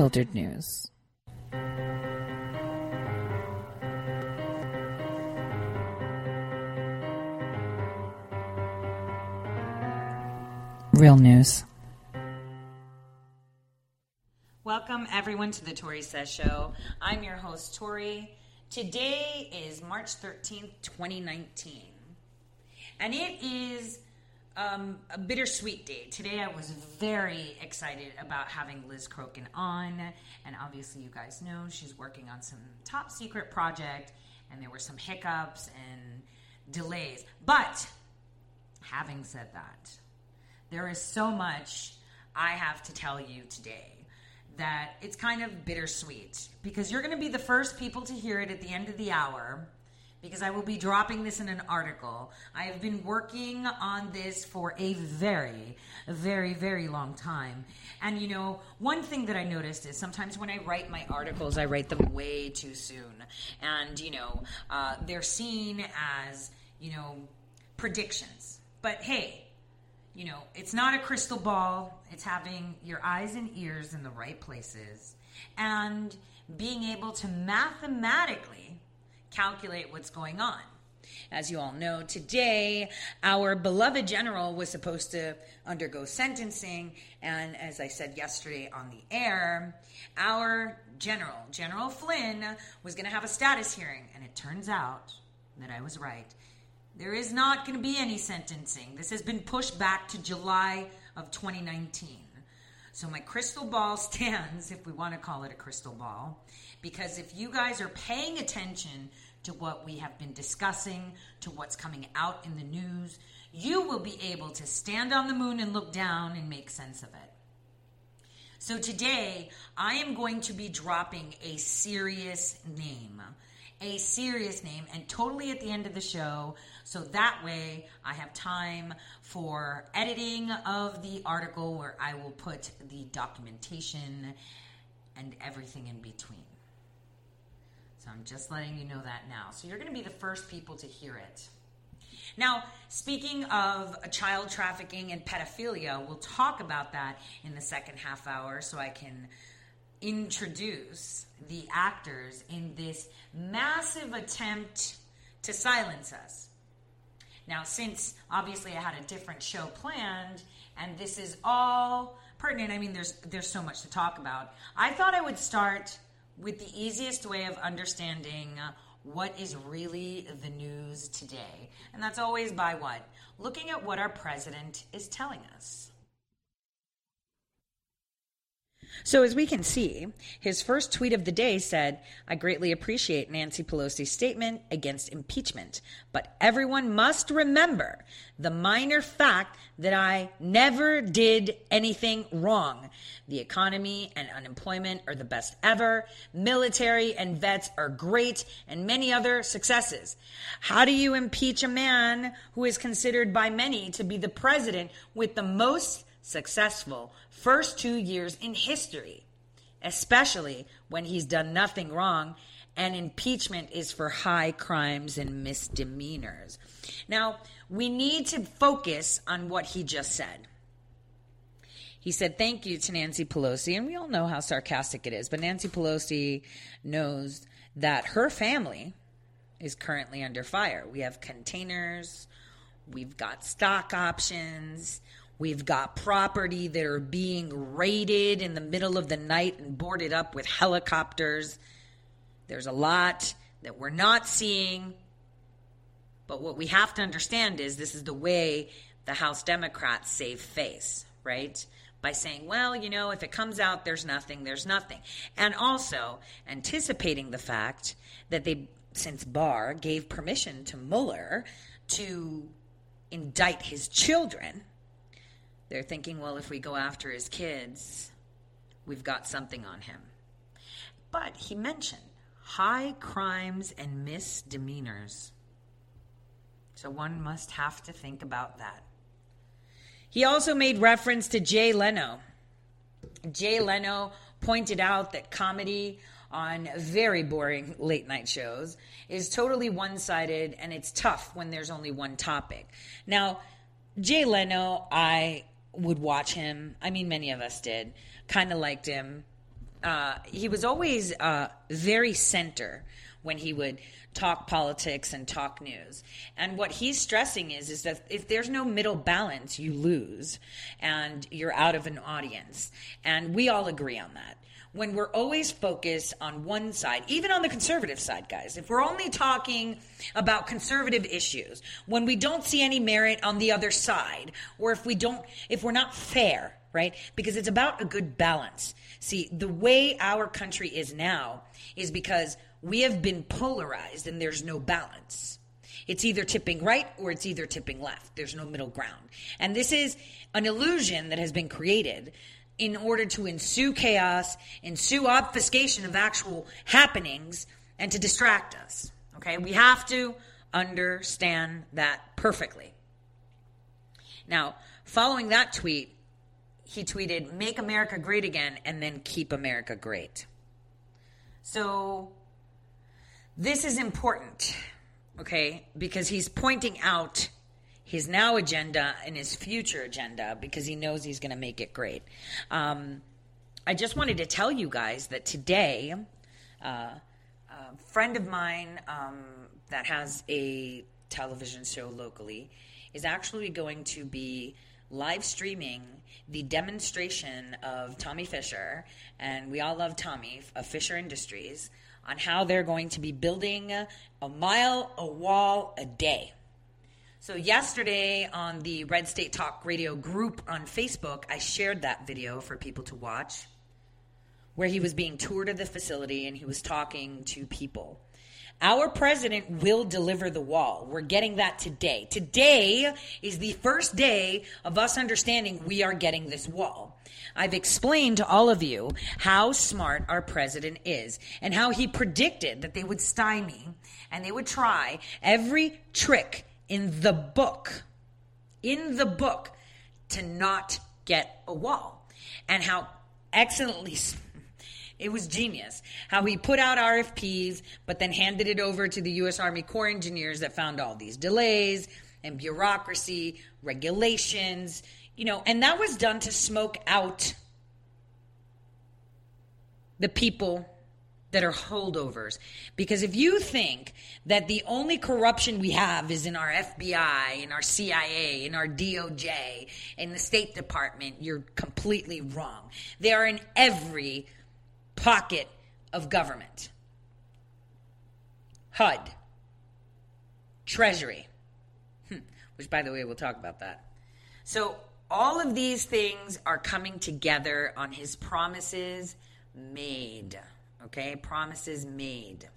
unfiltered news. Real news. Welcome, everyone, to the Tori Says Show. I'm your host, Tori. Today is March 13th, 2019. And it is um, a bittersweet day. Today, I was very excited about having Liz Crokin on. And obviously, you guys know she's working on some top secret project, and there were some hiccups and delays. But having said that, there is so much I have to tell you today that it's kind of bittersweet because you're going to be the first people to hear it at the end of the hour because I will be dropping this in an article. I have been working on this for a very, very, very long time. And you know, one thing that I noticed is sometimes when I write my articles, I write them way too soon. And you know, uh, they're seen as, you know, predictions. But hey, you know, it's not a crystal ball. It's having your eyes and ears in the right places and being able to mathematically calculate what's going on. As you all know, today our beloved general was supposed to undergo sentencing. And as I said yesterday on the air, our general, General Flynn, was going to have a status hearing. And it turns out that I was right. There is not going to be any sentencing. This has been pushed back to July of 2019. So my crystal ball stands, if we want to call it a crystal ball, because if you guys are paying attention to what we have been discussing, to what's coming out in the news, you will be able to stand on the moon and look down and make sense of it. So today, I am going to be dropping a serious name. A serious name, and totally at the end of the show, so that way I have time for editing of the article where I will put the documentation and everything in between. So I'm just letting you know that now. So you're going to be the first people to hear it. Now, speaking of child trafficking and pedophilia, we'll talk about that in the second half hour so I can introduce the actors in this massive attempt to silence us. Now, since obviously I had a different show planned, and this is all pertinent, I mean, there's there's so much to talk about. I thought I would start with the easiest way of understanding uh, what is really the news today, and that's always by what looking at what our president is telling us. So, as we can see, his first tweet of the day said, I greatly appreciate Nancy Pelosi's statement against impeachment, but everyone must remember the minor fact that I never did anything wrong. The economy and unemployment are the best ever. Military and vets are great, and many other successes. How do you impeach a man who is considered by many to be the president with the most successful first two years in history, especially when he's done nothing wrong and impeachment is for high crimes and misdemeanors. Now, we need to focus on what he just said. He said thank you to Nancy Pelosi, and we all know how sarcastic it is, but Nancy Pelosi knows that her family is currently under fire. We have containers, we've got stock options, We've got property that are being raided in the middle of the night and boarded up with helicopters. There's a lot that we're not seeing. But what we have to understand is this is the way the House Democrats save face, right? By saying, well, you know, if it comes out, there's nothing, there's nothing. And also anticipating the fact that they, since Barr gave permission to Mueller to indict his children, they're thinking, well, if we go after his kids, we've got something on him. But he mentioned high crimes and misdemeanors. So one must have to think about that. He also made reference to Jay Leno. Jay Leno pointed out that comedy on very boring late night shows is totally one sided and it's tough when there's only one topic. Now, Jay Leno, I would watch him. I mean, many of us did. Kind of liked him. Uh, he was always uh, very center when he would talk politics and talk news. And what he's stressing is is that if there's no middle balance, you lose and you're out of an audience. And we all agree on that. When we're always focused on one side, even on the conservative side, guys, if we're only talking about conservative issues, when we don't see any merit on the other side, or if we don't, if we're not fair, right? Because it's about a good balance. See, the way our country is now is because we have been polarized and there's no balance. It's either tipping right or it's either tipping left. There's no middle ground. And this is an illusion that has been created in order to ensue chaos, ensue obfuscation of actual happenings, and to distract us. Okay? We have to understand that perfectly. Now, following that tweet, he tweeted, Make America Great Again, and then keep America great. So this is important, okay, because he's pointing out his now agenda and his future agenda because he knows he's going to make it great. Um, I just wanted to tell you guys that today, uh, a friend of mine um, that has a television show locally is actually going to be live streaming the demonstration of Tommy Fisher, and we all love Tommy of Fisher Industries on how they're going to be building a mile a wall a day. So, yesterday on the Red State Talk Radio group on Facebook, I shared that video for people to watch where he was being toured of the facility and he was talking to people. Our president will deliver the wall. We're getting that today. Today is the first day of us understanding we are getting this wall. I've explained to all of you how smart our president is and how he predicted that they would stymie and they would try every trick in the book, in the book, to not get a wall. And how excellently it was genius how he put out RFPs, but then handed it over to the U.S. Army Corps engineers that found all these delays and bureaucracy, regulations, you know, and that was done to smoke out the people that are holdovers. Because if you think that the only corruption we have is in our FBI, in our CIA, in our DOJ, in the State Department, you're completely wrong. They are in every pocket of government. HUD, Treasury, hmm, which, by the way, we'll talk about that. So all of these things are coming together on his promises made. Okay, promises made.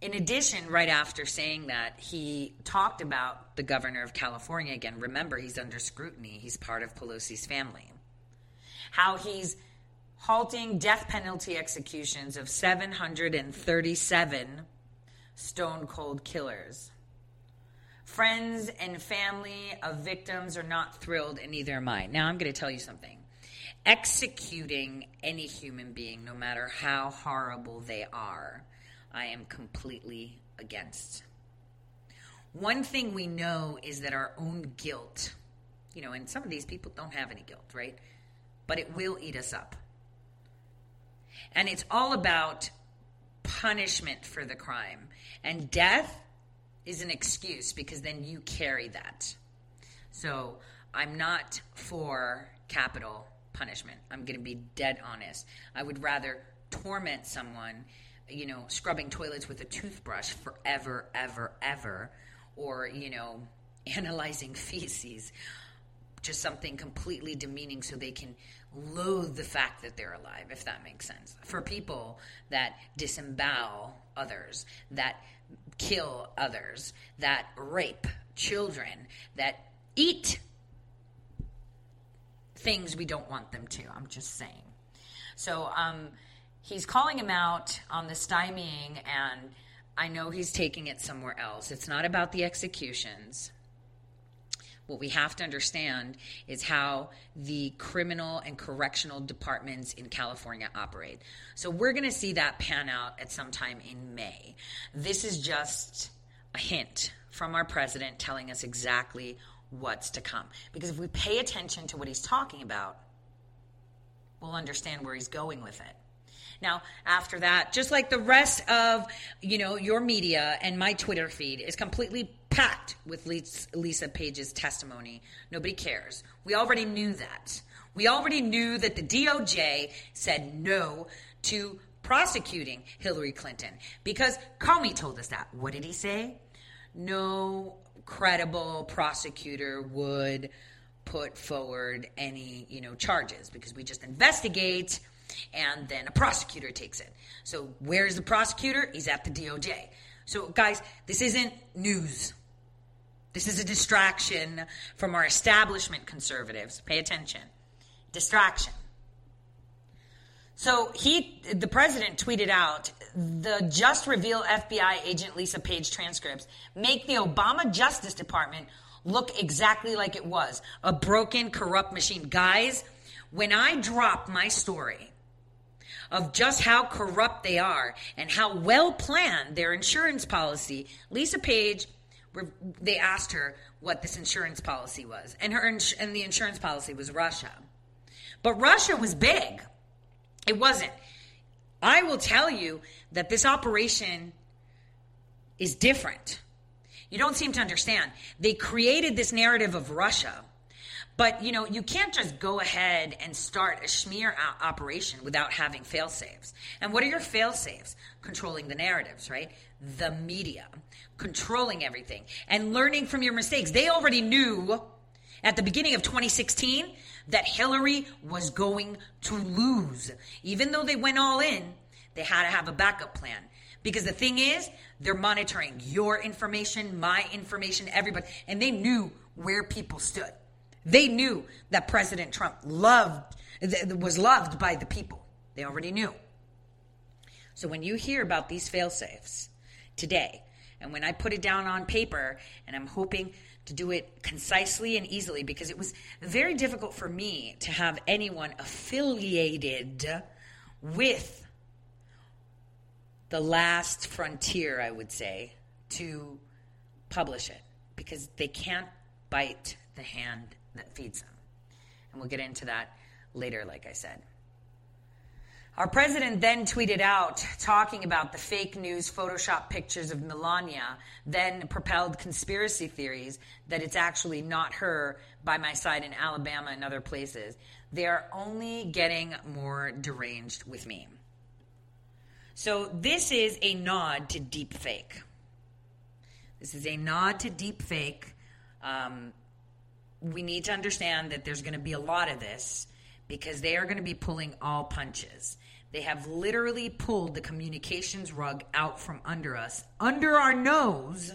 In addition, right after saying that, he talked about the governor of California again. Remember, he's under scrutiny, he's part of Pelosi's family. How he's halting death penalty executions of 737 stone cold killers. Friends and family of victims are not thrilled, and neither am I. Now, I'm going to tell you something. Executing any human being, no matter how horrible they are, I am completely against. One thing we know is that our own guilt, you know, and some of these people don't have any guilt, right? But it will eat us up. And it's all about punishment for the crime. And death is an excuse because then you carry that. So I'm not for capital punishment. I'm going to be dead honest. I would rather torment someone, you know, scrubbing toilets with a toothbrush forever, ever, ever, or, you know, analyzing feces, just something completely demeaning so they can loathe the fact that they're alive, if that makes sense. For people that disembowel others, that kill others, that rape children, that eat things we don't want them to. I'm just saying. So um, he's calling him out on the stymieing, and I know he's taking it somewhere else. It's not about the executions. What we have to understand is how the criminal and correctional departments in California operate. So we're going to see that pan out at some time in May. This is just a hint from our president telling us exactly what's to come. Because if we pay attention to what he's talking about, we'll understand where he's going with it. Now, after that, just like the rest of, you know, your media and my Twitter feed is completely packed with Lisa Page's testimony. Nobody cares. We already knew that. We already knew that the DOJ said no to prosecuting Hillary Clinton because Comey told us that. What did he say? No credible prosecutor would put forward any, you know, charges because we just investigate and then a prosecutor takes it. So where's the prosecutor? He's at the DOJ. So guys, this isn't news. This is a distraction from our establishment conservatives. Pay attention. Distraction. So he, the president tweeted out the just reveal FBI agent Lisa Page transcripts make the Obama Justice Department look exactly like it was a broken, corrupt machine. Guys, when I drop my story of just how corrupt they are and how well planned their insurance policy, Lisa Page, they asked her what this insurance policy was, and her and the insurance policy was Russia. But Russia was big. It wasn't. I will tell you that this operation is different. You don't seem to understand. They created this narrative of Russia. But you know, you can't just go ahead and start a smear operation without having fail safes. And what are your fail safes? Controlling the narratives, right? The media, controlling everything and learning from your mistakes. They already knew at the beginning of 2016 that Hillary was going to lose. Even though they went all in, they had to have a backup plan. Because the thing is, they're monitoring your information, my information, everybody, and they knew where people stood. They knew that President Trump loved was loved by the people. They already knew. So when you hear about these fail safes today, and when I put it down on paper, and I'm hoping to do it concisely and easily because it was very difficult for me to have anyone affiliated with the last frontier, I would say, to publish it because they can't bite the hand that feeds them. And we'll get into that later, like I said. Our president then tweeted out talking about the fake news Photoshop pictures of Melania, then propelled conspiracy theories that it's actually not her by my side in Alabama and other places. They are only getting more deranged with me. So, this is a nod to deepfake. This is a nod to deepfake. Um, we need to understand that there's going to be a lot of this because they are going to be pulling all punches. They have literally pulled the communications rug out from under us, under our nose.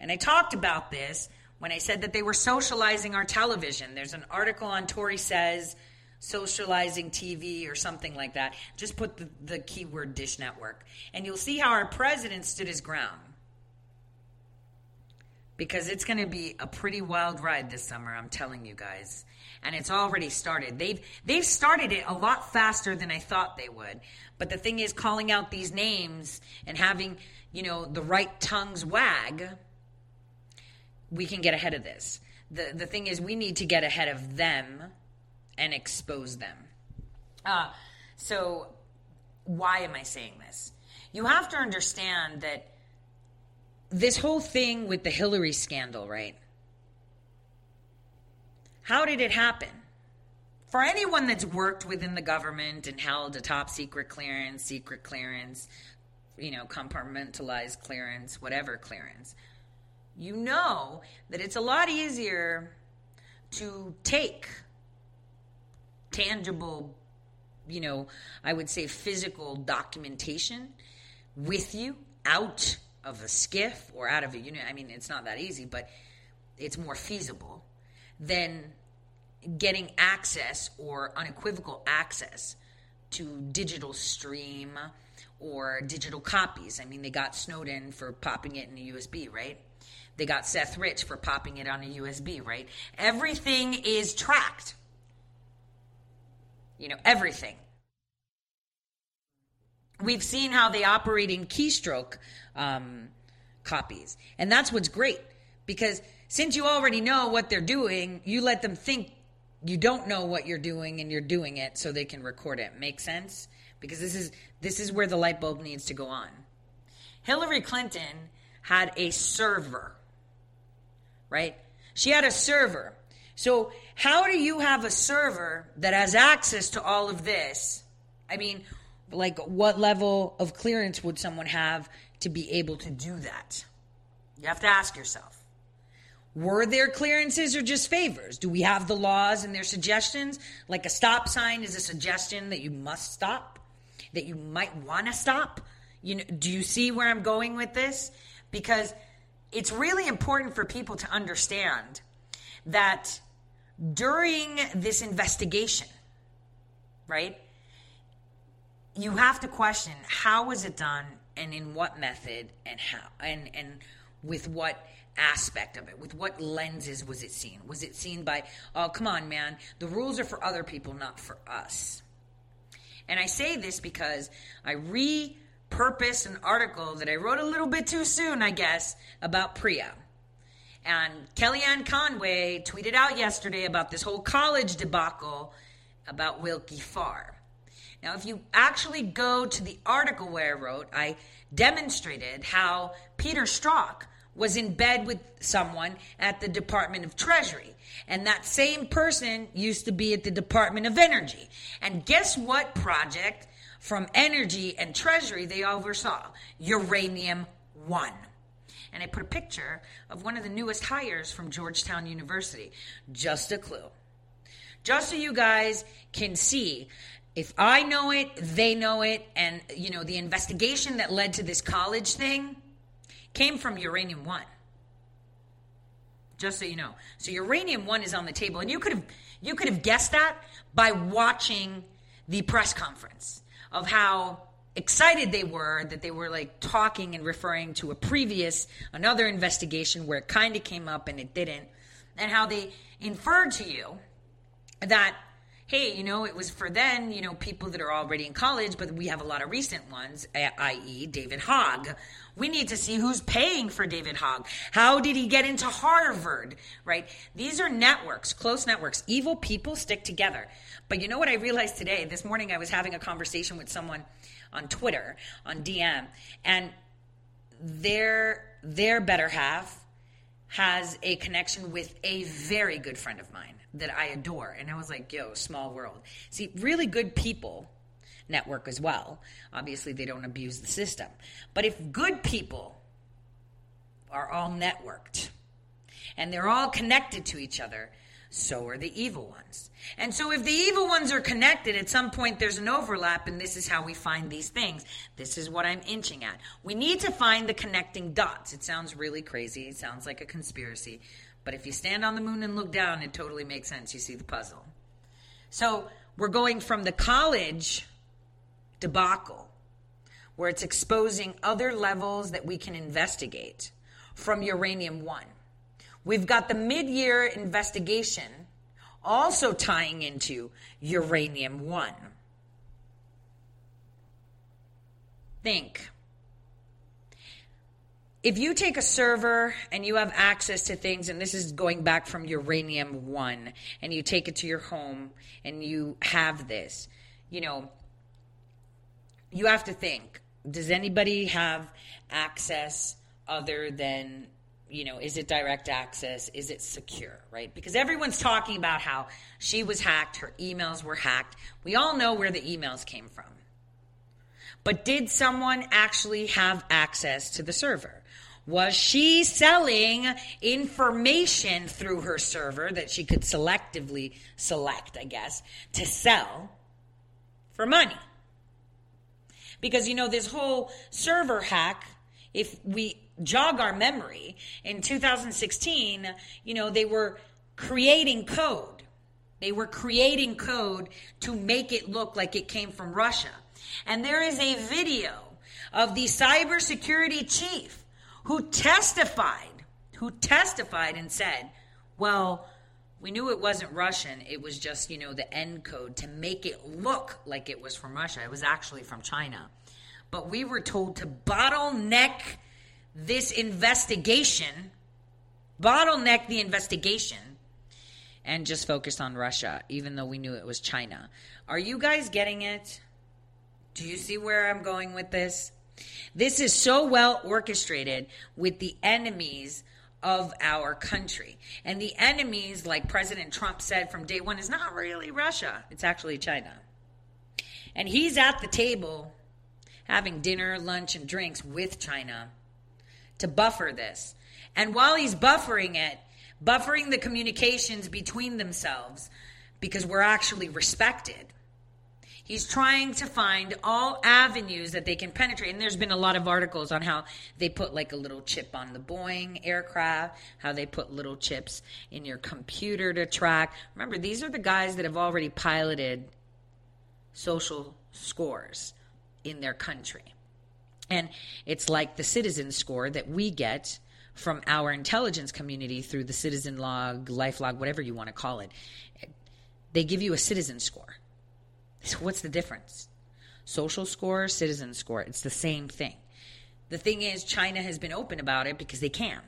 And I talked about this when I said that they were socializing our television. There's an article on Tori Says socializing TV or something like that. Just put the, the keyword Dish Network. And you'll see how our president stood his ground. Because it's going to be a pretty wild ride this summer, I'm telling you guys and it's already started. They've they've started it a lot faster than I thought they would. But the thing is calling out these names and having, you know, the right tongues wag, we can get ahead of this. The the thing is we need to get ahead of them and expose them. Uh, so why am I saying this? You have to understand that this whole thing with the Hillary scandal, right? How did it happen? For anyone that's worked within the government and held a top secret clearance, secret clearance, you know, compartmentalized clearance, whatever clearance, you know that it's a lot easier to take tangible, you know, I would say physical documentation with you out of a SCIF or out of a unit. I mean, it's not that easy, but it's more feasible than getting access or unequivocal access to digital stream or digital copies. I mean, they got Snowden for popping it in a USB, right? They got Seth Rich for popping it on a USB, right? Everything is tracked. You know, everything. We've seen how they operate in keystroke um, copies. And that's what's great because since you already know what they're doing, you let them think you don't know what you're doing and you're doing it so they can record it. Make sense? Because this is this is where the light bulb needs to go on. Hillary Clinton had a server. Right? She had a server. So, how do you have a server that has access to all of this? I mean, like what level of clearance would someone have to be able to do that? You have to ask yourself. Were there clearances or just favors? Do we have the laws and their suggestions? Like a stop sign is a suggestion that you must stop, that you might want to stop. You know, do you see where I'm going with this? Because it's really important for people to understand that during this investigation, right? You have to question how was it done and in what method and how and and with what aspect of it? With what lenses was it seen? Was it seen by oh come on man the rules are for other people not for us. And i say this because i repurposed an article that i wrote a little bit too soon i guess about priya. And kellyanne conway tweeted out yesterday about this whole college debacle about Willkie Farr now if you actually go to the article where i wrote i demonstrated how peter strzok was in bed with someone at the Department of Treasury. And that same person used to be at the Department of Energy. And guess what project from Energy and Treasury they oversaw? Uranium One. And I put a picture of one of the newest hires from Georgetown University. Just a clue. Just so you guys can see if I know it, they know it, and you know the investigation that led to this college thing came from uranium one. Just so you know. So uranium one is on the table. And you could have you could have guessed that by watching the press conference of how excited they were that they were like talking and referring to a previous another investigation where it kind of came up and it didn't and how they inferred to you that hey, you know, it was for then, you know, people that are already in college, but we have a lot of recent ones, i.e., David Hogg. We need to see who's paying for David Hogg. How did he get into Harvard, right? These are networks, close networks. Evil people stick together. But you know what I realized today? This morning I was having a conversation with someone on Twitter, on DM, and their their better half has a connection with a very good friend of mine that I adore. And I was like, yo, small world. See, really good people network as well. Obviously, they don't abuse the system. But if good people are all networked and they're all connected to each other, so are the evil ones. And so, if the evil ones are connected, at some point there's an overlap, and this is how we find these things. This is what I'm inching at. We need to find the connecting dots. It sounds really crazy, it sounds like a conspiracy, but if you stand on the moon and look down, it totally makes sense. You see the puzzle. So we're going from the college debacle, where it's exposing other levels that we can investigate from Uranium One. We've got the mid year investigation also tying into Uranium One. Think if you take a server and you have access to things, and this is going back from Uranium One, and you take it to your home and you have this, you know, you have to think does anybody have access other than you know is it direct access? Is it secure right? Because everyone's talking about how she was hacked her emails were hacked. We all know where the emails came from. But did someone actually have access to the server was she selling information through her server that she could selectively select, I guess, to sell for money? Because, you know, this whole server hack if we jog our memory, in 2016, you know, they were creating code. They were creating code to make it look like it came from Russia. And there is a video of the cybersecurity chief who testified, who testified and said, well, we knew it wasn't Russian. It was just, you know, the end code to make it look like it was from Russia. It was actually from China. But we were told to bottleneck this investigation, bottleneck the investigation, and just focus on Russia, even though we knew it was China. Are you guys getting it? Do you see where I'm going with this? This is so well orchestrated with the enemies of our country. And the enemies, like President Trump said from day one, is not really Russia, it's actually China. And he's at the table having dinner, lunch, and drinks with China to buffer this. And while he's buffering it, buffering the communications between themselves, because we're actually respected He's trying to find all avenues that they can penetrate. And there's been a lot of articles on how they put like a little chip on the Boeing aircraft, how they put little chips in your computer to track. Remember, these are the guys that have already piloted social scores in their country. And it's like the citizen score that we get from our intelligence community through the citizen log, life log, whatever you want to call it. They give you a citizen score. What's the difference? Social score, citizen score, it's the same thing. The thing is, China has been open about it because they can.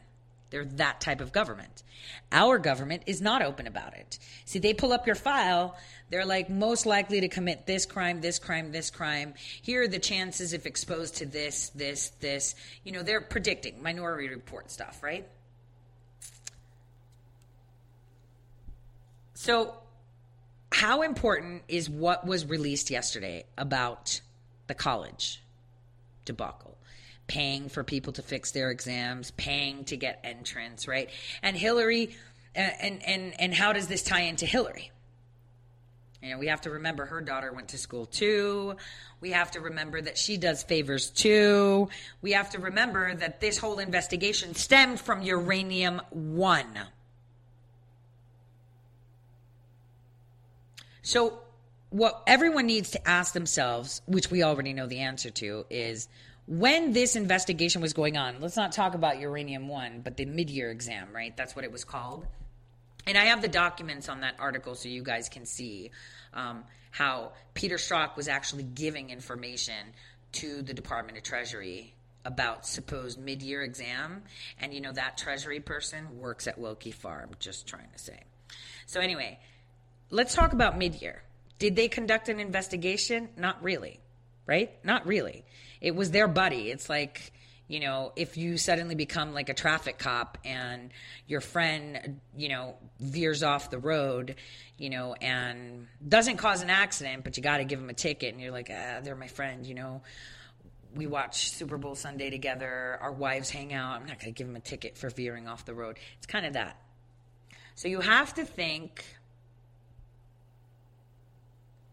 They're that type of government. Our government is not open about it. See, they pull up your file, they're like most likely to commit this crime, this crime, this crime. Here are the chances if exposed to this, this, this. You know, they're predicting minority report stuff, right? So how important is what was released yesterday about the college debacle? Paying for people to fix their exams, paying to get entrance, right? And Hillary, uh, and and and how does this tie into Hillary? You know, we have to remember her daughter went to school too. We have to remember that she does favors too. We have to remember that this whole investigation stemmed from Uranium One. So, what everyone needs to ask themselves, which we already know the answer to, is when this investigation was going on, let's not talk about Uranium One, but the mid year exam, right? That's what it was called. And I have the documents on that article so you guys can see um, how Peter Strzok was actually giving information to the Department of Treasury about supposed mid-year exam and you know that treasury person works at Willkie Farr just trying to say so anyway let's talk about mid-year. Did they conduct an investigation? Not really, right? Not really. It was their buddy. It's like, you know, if you suddenly become like a traffic cop and your friend, you know, veers off the road, you know, and doesn't cause an accident, but you got to give them a ticket and you're like, ah, they're my friend, you know. We watch Super Bowl Sunday together. Our wives hang out. I'm not going to give them a ticket for veering off the road. It's kind of that. So you have to think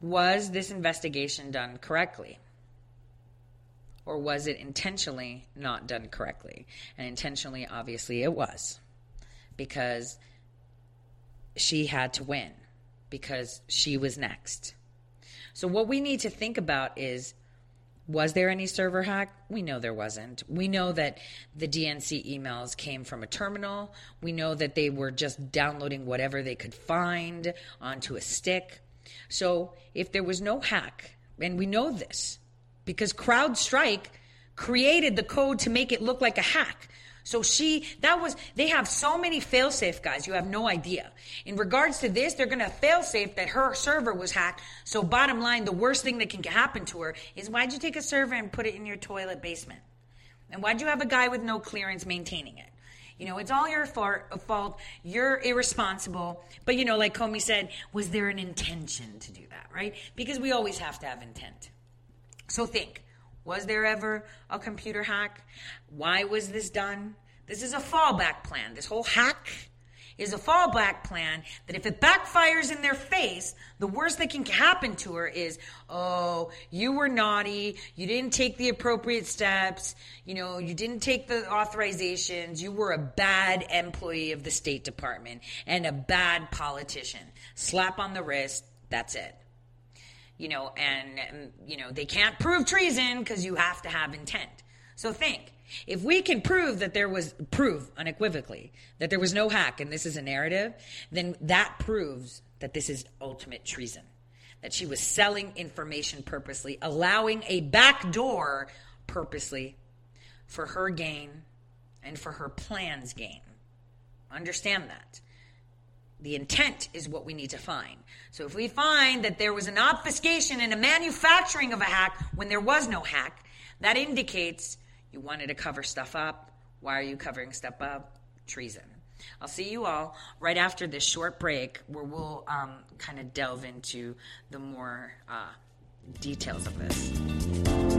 was this investigation done correctly? Or was it intentionally not done correctly? And intentionally, obviously, it was. Because she had to win, because she was next. So, what we need to think about is was there any server hack? We know there wasn't. We know that the DNC emails came from a terminal. We know that they were just downloading whatever they could find onto a stick. So if there was no hack, and we know this because CrowdStrike created the code to make it look like a hack. So she, that was, they have so many failsafe guys, you have no idea. In regards to this, they're going to failsafe that her server was hacked. So bottom line, the worst thing that can happen to her is why'd you take a server and put it in your toilet basement? And why'd you have a guy with no clearance maintaining it? You know, it's all your fault. You're irresponsible. But, you know, like Comey said, was there an intention to do that, right? Because we always have to have intent. So think was there ever a computer hack? Why was this done? This is a fallback plan. This whole hack is a fallback plan that if it backfires in their face, the worst that can happen to her is, oh, you were naughty, you didn't take the appropriate steps, you know, you didn't take the authorizations, you were a bad employee of the State Department and a bad politician. Slap on the wrist, that's it you know, and, you know, they can't prove treason because you have to have intent. So think, if we can prove that there was, prove unequivocally that there was no hack and this is a narrative, then that proves that this is ultimate treason. That she was selling information purposely, allowing a back door purposely for her gain and for her plan's gain. Understand that. The intent is what we need to find. So if we find that there was an obfuscation and a manufacturing of a hack when there was no hack, that indicates you wanted to cover stuff up. Why are you covering stuff up? Treason. I'll see you all right after this short break where we'll um, kind of delve into the more uh, details of this.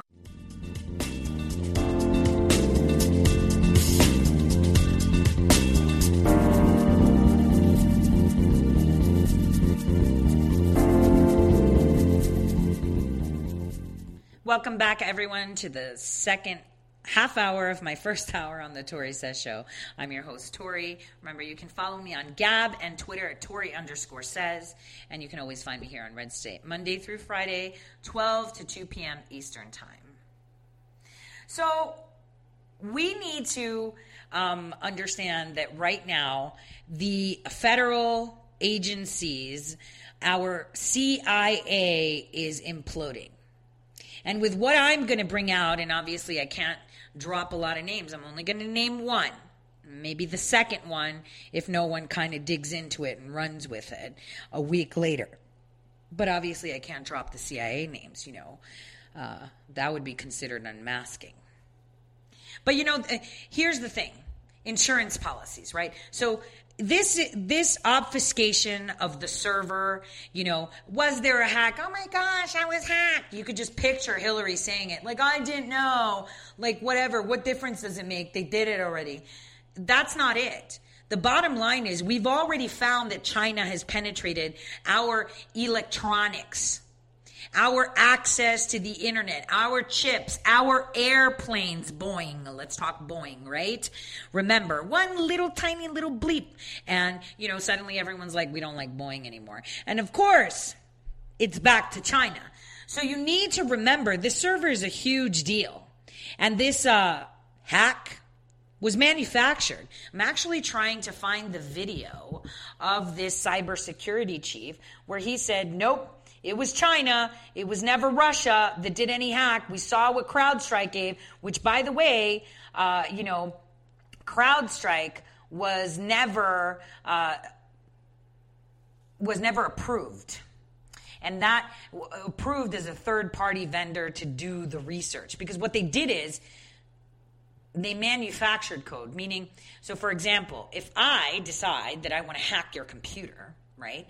Welcome back, everyone, to the second half hour of my first hour on the Tori Says Show. I'm your host, Tori. Remember, you can follow me on Gab and Twitter at Tori underscore says, and you can always find me here on Red State, Monday through Friday, 12 to 2 p.m. Eastern Time. So, we need to um, understand that right now, the federal agencies, our CIA is imploding. And with what I'm going to bring out, and obviously I can't drop a lot of names, I'm only going to name one. Maybe the second one if no one kind of digs into it and runs with it a week later. But obviously, I can't drop the CIA names, you know. Uh, that would be considered unmasking. But you know, here's the thing insurance policies, right? So this this obfuscation of the server, you know, was there a hack? Oh my gosh, I was hacked. You could just picture Hillary saying it like I didn't know, like whatever. What difference does it make? They did it already. That's not it. The bottom line is we've already found that China has penetrated our electronics our access to the internet, our chips, our airplanes, Boeing. Let's talk Boeing, right? Remember, one little tiny little bleep. And, you know, suddenly everyone's like, we don't like Boeing anymore. And of course, it's back to China. So you need to remember this server is a huge deal. And this uh, hack was manufactured. I'm actually trying to find the video of this cybersecurity chief where he said, nope, it was China. It was never Russia that did any hack. We saw what CrowdStrike gave, which, by the way, uh, you know, CrowdStrike was never uh, was never approved, and that approved as a third party vendor to do the research because what they did is they manufactured code meaning so for example if i decide that i want to hack your computer right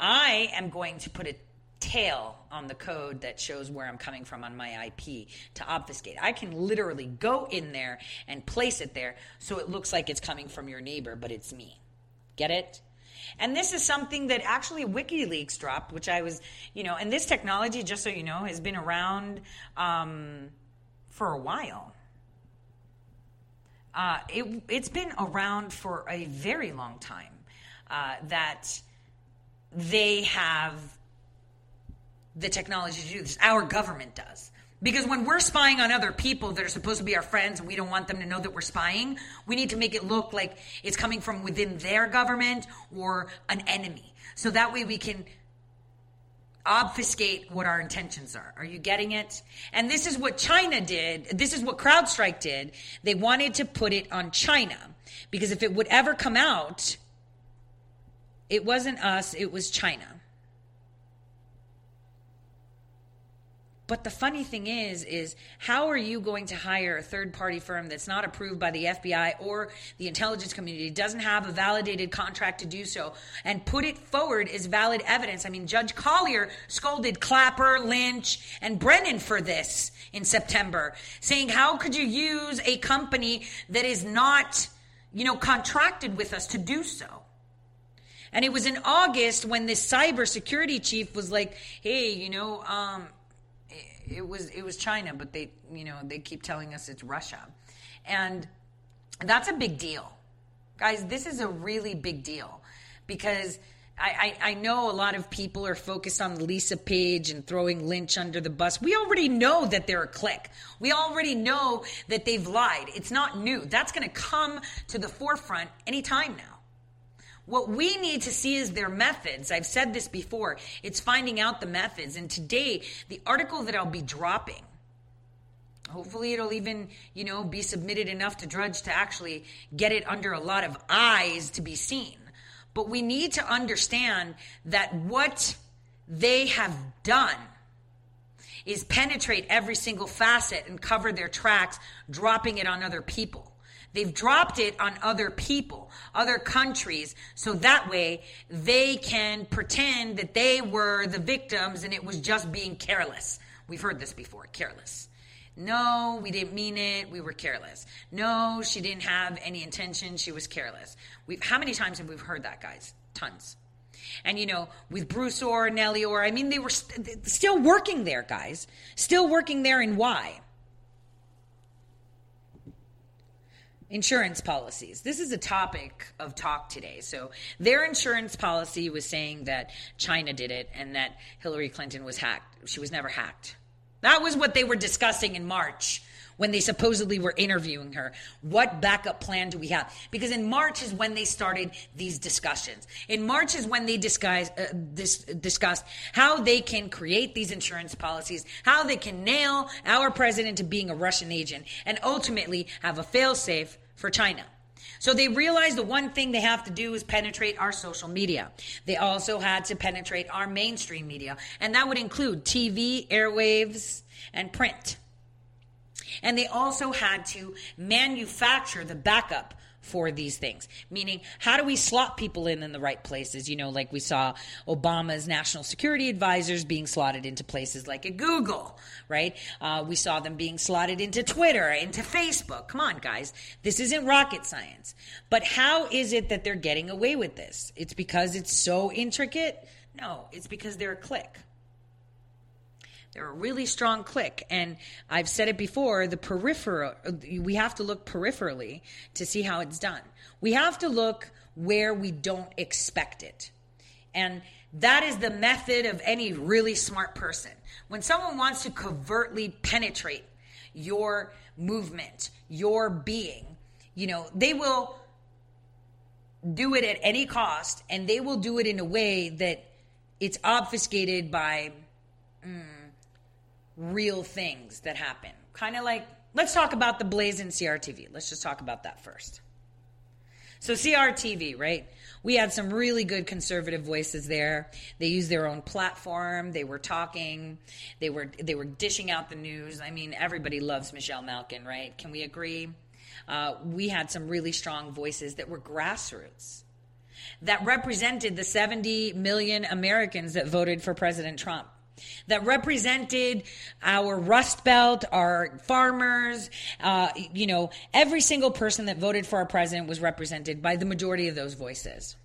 i am going to put a tail on the code that shows where I'm coming from on my IP to obfuscate. I can literally go in there and place it there so it looks like it's coming from your neighbor, but it's me. Get it? And this is something that actually WikiLeaks dropped, which I was, you know, and this technology, just so you know, has been around um, for a while. Uh, it, it's been around for a very long time uh, that they have the technology to do this. Our government does. Because when we're spying on other people that are supposed to be our friends and we don't want them to know that we're spying, we need to make it look like it's coming from within their government or an enemy. So that way we can obfuscate what our intentions are. Are you getting it? And this is what China did. This is what CrowdStrike did. They wanted to put it on China because if it would ever come out, it wasn't us, it was China. But the funny thing is, is how are you going to hire a third party firm that's not approved by the FBI or the intelligence community, doesn't have a validated contract to do so, and put it forward as valid evidence? I mean, Judge Collyer scolded Clapper, Lynch, and Brennan for this in September, saying, How could you use a company that is not, you know, contracted with us to do so? And it was in August when this cybersecurity chief was like, hey, you know, um, it was it was China, but they you know they keep telling us it's Russia, and that's a big deal, guys. This is a really big deal because. I, I, I know a lot of people are focused on Lisa Page and throwing Lynch under the bus. We already know that they're a clique. We already know that they've lied. It's not new. That's going to come to the forefront anytime now. What we need to see is their methods. I've said this before. It's finding out the methods. And today, the article that I'll be dropping, hopefully it'll even, you know, be submitted enough to Drudge to actually get it under a lot of eyes to be seen. But we need to understand that what they have done is penetrate every single facet and cover their tracks, dropping it on other people. They've dropped it on other people, other countries, so that way they can pretend that they were the victims and it was just being careless. We've heard this before careless. No, we didn't mean it. We were careless. No, she didn't have any intention. She was careless. We've, how many times have we heard that, guys? Tons. And you know, with Bruce Ohr, Nellie Ohr, I mean, they were st- still working there, guys. Still working there, and why? Insurance policies. This is a topic of talk today. So, their insurance policy was saying that China did it and that Hillary Clinton was hacked. She was never hacked. That was what they were discussing in March when they supposedly were interviewing her. What backup plan do we have? Because in March is when they started these discussions. In March is when they disguise, uh, dis- discussed how they can create these insurance policies, how they can nail our president to being a Russian agent, and ultimately have a failsafe for China. So they realized the one thing they have to do is penetrate our social media. They also had to penetrate our mainstream media, and that would include TV, airwaves, and print. And they also had to manufacture the backup for these things. Meaning, how do we slot people in in the right places? You know, like we saw Obama's national security advisors being slotted into places like at Google, right? Uh, we saw them being slotted into Twitter, into Facebook. Come on, guys. This isn't rocket science. But how is it that they're getting away with this? It's because it's so intricate? No, it's because they're a clique. A really strong clique. And I've said it before the peripheral, we have to look peripherally to see how it's done. We have to look where we don't expect it. And that is the method of any really smart person. When someone wants to covertly penetrate your movement, your being, you know, they will do it at any cost and they will do it in a way that it's obfuscated by. Mm, real things that happen. Kind of like, let's talk about the Blaze and CRTV. Let's just talk about that first. So, CRTV, right? We had some really good conservative voices there. They used their own platform. They were talking. They were they were dishing out the news. I mean, everybody loves Michelle Malkin, right? Can we agree? Uh, we had some really strong voices that were grassroots, that represented the 70 million Americans that voted for President Trump that represented our Rust Belt, our farmers. Uh, you know, every single person that voted for our president was represented by the majority of those voices.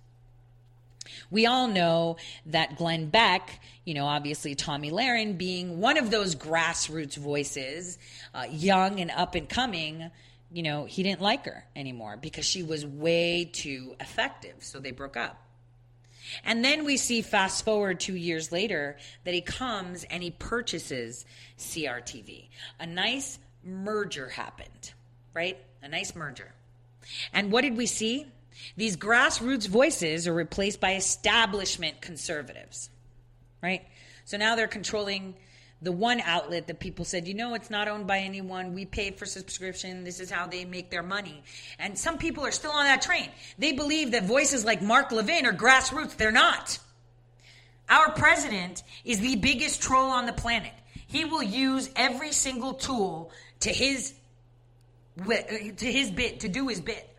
We all know that Glenn Beck, you know, obviously Tomi Lahren being one of those grassroots voices, uh, young and up and coming, you know, he didn't like her anymore because she was way too effective. So they broke up. And then we see fast forward two years later that he comes and he purchases CRTV. A nice merger happened, right? A nice merger. And what did we see? These grassroots voices are replaced by establishment conservatives, right? So now they're controlling the one outlet that people said, you know, it's not owned by anyone. We pay for subscription. This is how they make their money. And some people are still on that train. They believe that voices like Mark Levin are grassroots. They're not. Our president is the biggest troll on the planet. He will use every single tool to his to his bit to do his bit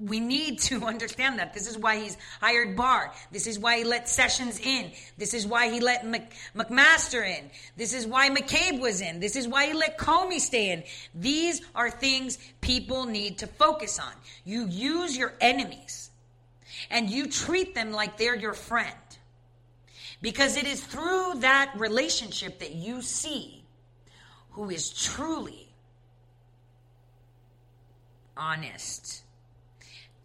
we need to understand that. This is why he's hired Barr. This is why he let Sessions in. This is why he let Mc, McMaster in. This is why McCabe was in. This is why he let Comey stay in. These are things people need to focus on. You use your enemies and you treat them like they're your friend. Because it is through that relationship that you see who is truly honest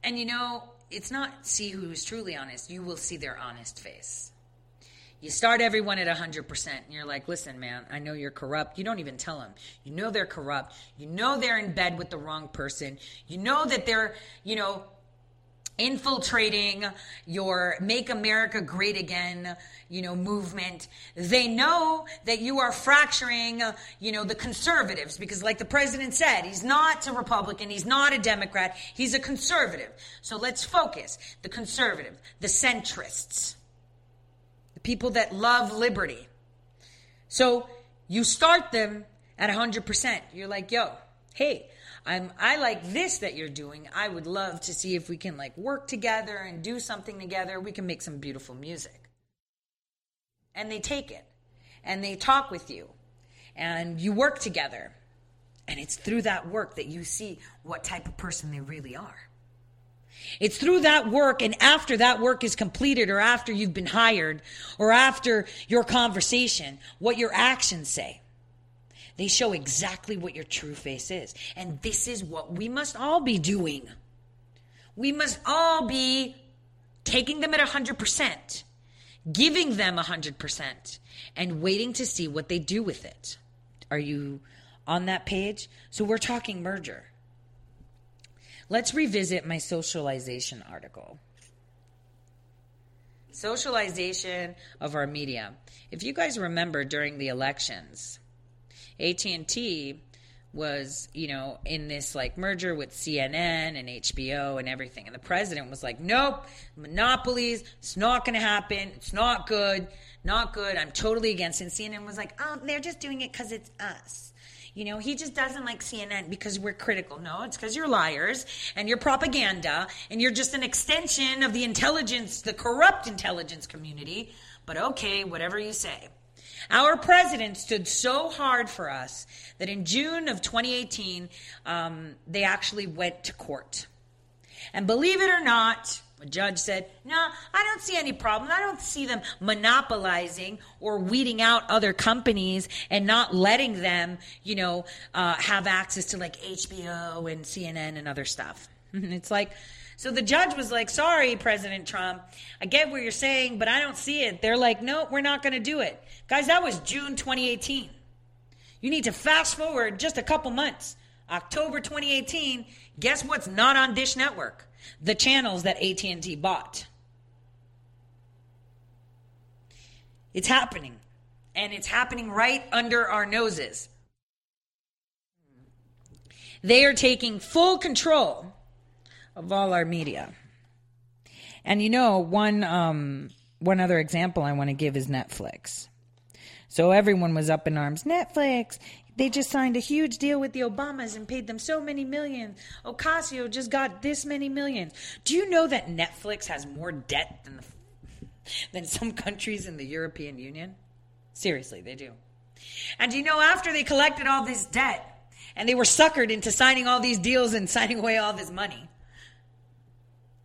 and you know, it's not see who is truly honest. You will see their honest face. You start everyone at 100%, and you're like, listen, man, I know you're corrupt. You don't even tell them. You know they're corrupt. You know they're in bed with the wrong person. You know that they're, you know, infiltrating your make america great again you know movement. They know that you are fracturing you know the conservatives because like the president said he's not a republican he's not a democrat he's a conservative. So let's focus. The conservative the centrists the people that love liberty. So you start them at 100% you're like yo hey I'm I like this that you're doing. I would love to see if we can like work together and do something together. We can make some beautiful music. And they take it and they talk with you and you work together. And it's through that work that you see what type of person they really are. It's through that work, and after that work is completed, or after you've been hired, or after your conversation, what your actions say. They show exactly what your true face is. And this is what we must all be doing. We must all be taking them at 100%, giving them 100%, and waiting to see what they do with it. Are you on that page. So we're talking merger. Let's revisit my socialization article. Socialization of our media. If you guys remember during the elections, AT&T was, you know, in this like merger with CNN and HBO and everything. And the president was like, nope, monopolies, it's not going to happen. It's not good. Not good. I'm totally against it. And CNN was like, oh, they're just doing it because it's us. You know, he just doesn't like CNN because we're critical. No, it's because you're liars and you're propaganda and you're just an extension of the intelligence, the corrupt intelligence community. But okay, whatever you say. Our president stood so hard for us that in June of 2018, um, they actually went to court. And believe it or not, a judge said, No, I don't see any problem. I don't see them monopolizing or weeding out other companies and not letting them, you know, uh, have access to like HBO and CNN and other stuff. it's like, so the judge was like, Sorry, President Trump. I get what you're saying, but I don't see it. They're like, No, we're not going to do it. Guys, that was June 2018. You need to fast forward just a couple months. October 2018, guess what's not on Dish Network? The channels that AT&T bought. It's happening. And it's happening right under our noses. They are taking full control of all our media. And you know, one um, one other example I want to give is Netflix. So everyone was up in arms. Netflix, they just signed a huge deal with the Obamas and paid them so many millions. Ocasio just got this many millions. Do you know that Netflix has more debt than the, than some countries in the European Union? Seriously, they do. And you know, after they collected all this debt and they were suckered into signing all these deals and signing away all this money,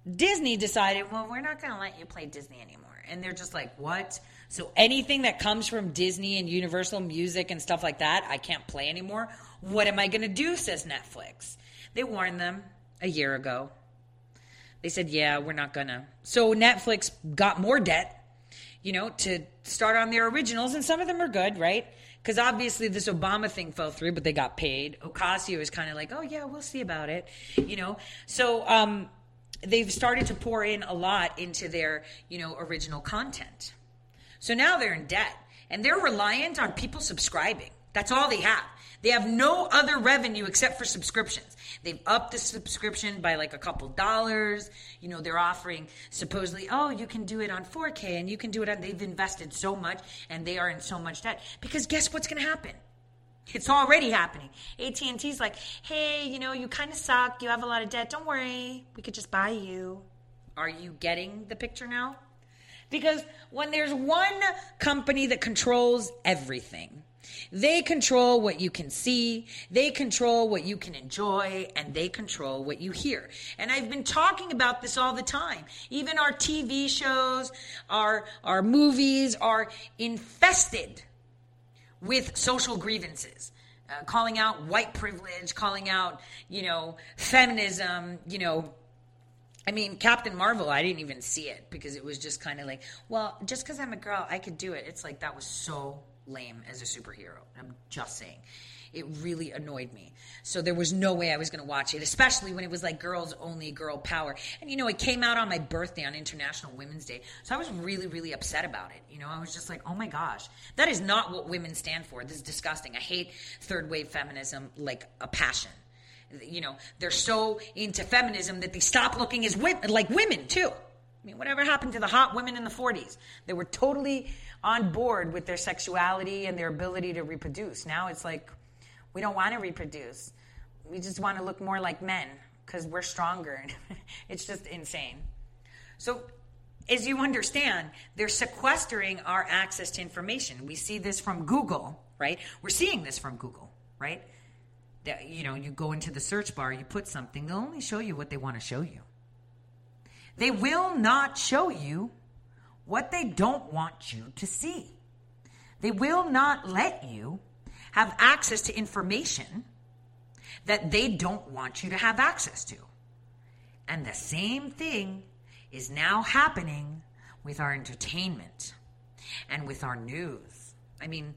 Disney decided, well, we're not going to let you play Disney anymore. And they're just like, what? So anything that comes from Disney and Universal Music and stuff like that, I can't play anymore. What am I going to do? Says Netflix. They warned them a year ago. They said, yeah, we're not going to. So Netflix got more debt, you know, to start on their originals. And some of them are good, right? Because obviously this Obama thing fell through, but they got paid. Ocasio is kind of like, oh, yeah, we'll see about it, you know? So, um, they've started to pour in a lot into their, you know, original content. So now they're in debt and they're reliant on people subscribing. That's all they have. They have no other revenue except for subscriptions. They've upped the subscription by like a couple dollars. You know, they're offering supposedly, oh, you can do it on 4K and you can do it on. They've invested so much and they are in so much debt because guess what's going to happen? It's already happening. AT&T's like, "Hey, you know, you kind of suck. You have a lot of debt. Don't worry. We could just buy you." Are you getting the picture now? Because when there's one company that controls everything, they control what you can see, they control what you can enjoy, and they control what you hear. And I've been talking about this all the time. Even our TV shows, our, our movies are infested with social grievances. Uh, calling out white privilege, calling out, you know, feminism, you know, I mean, Captain Marvel, I didn't even see it because it was just kind of like, well, just because I'm a girl, I could do it. It's like that was so lame as a superhero. I'm just saying. It really annoyed me. So there was no way I was going to watch it, especially when it was like girls only, girl power. And you know, it came out on my birthday on International Women's Day. So I was really, really upset about it. You know, I was just like, oh my gosh, that is not what women stand for. This is disgusting. I hate third wave feminism like a passion. You know, they're so into feminism that they stop looking as women, like women too. I mean, whatever happened to the hot women in the 40s? They were totally on board with their sexuality and their ability to reproduce. Now it's like, we don't want to reproduce. We just want to look more like men because we're stronger. it's just insane. So, as you understand, they're sequestering our access to information. We see this from Google, right? We're seeing this from Google, right? That, you know, you go into the search bar, you put something, they'll only show you what they want to show you. They will not show you what they don't want you to see. They will not let you have access to information that they don't want you to have access to. And the same thing is now happening with our entertainment and with our news. I mean,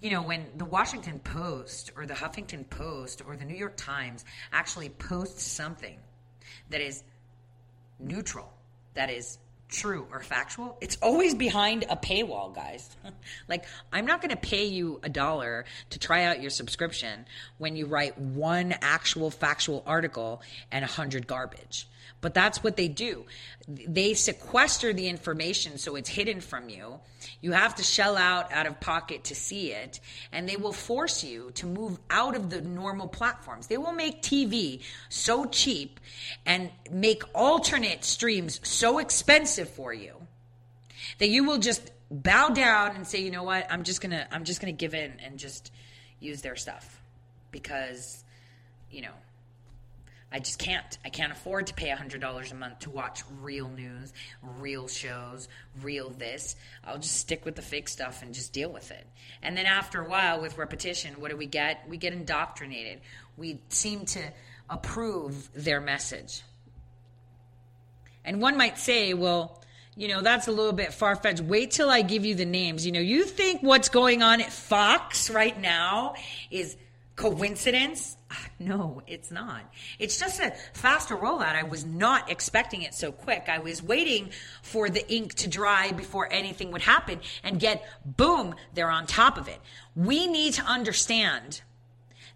you know, when the Washington Post or the Huffington Post or the New York Times actually posts something that is neutral, that is true or factual, it's always behind a paywall, guys. like, I'm not going to pay you a dollar to try out your subscription when you write one actual factual article and a hundred garbage. But that's what they do. They sequester the information so it's hidden from you. You have to shell out out of pocket to see it, and they will force you to move out of the normal platforms. They will make TV so cheap and make alternate streams so expensive for you that you will just bow down and say, "You know what? I'm just to I'm just to give in and just use their stuff." Because you know, I just can't. I can't afford to pay $100 a month to watch real news, real shows, real this. I'll just stick with the fake stuff and just deal with it. And then after a while, with repetition, what do we get? We get indoctrinated. We seem to approve their message. And one might say, well, you know, that's a little bit far fetched. Wait till I give you the names. You know, you think what's going on at Fox right now is coincidence? Ah, no, it's not. It's just a faster rollout. I was not expecting it so quick. I was waiting for the ink to dry before anything would happen and get boom, they're on top of it. We need to understand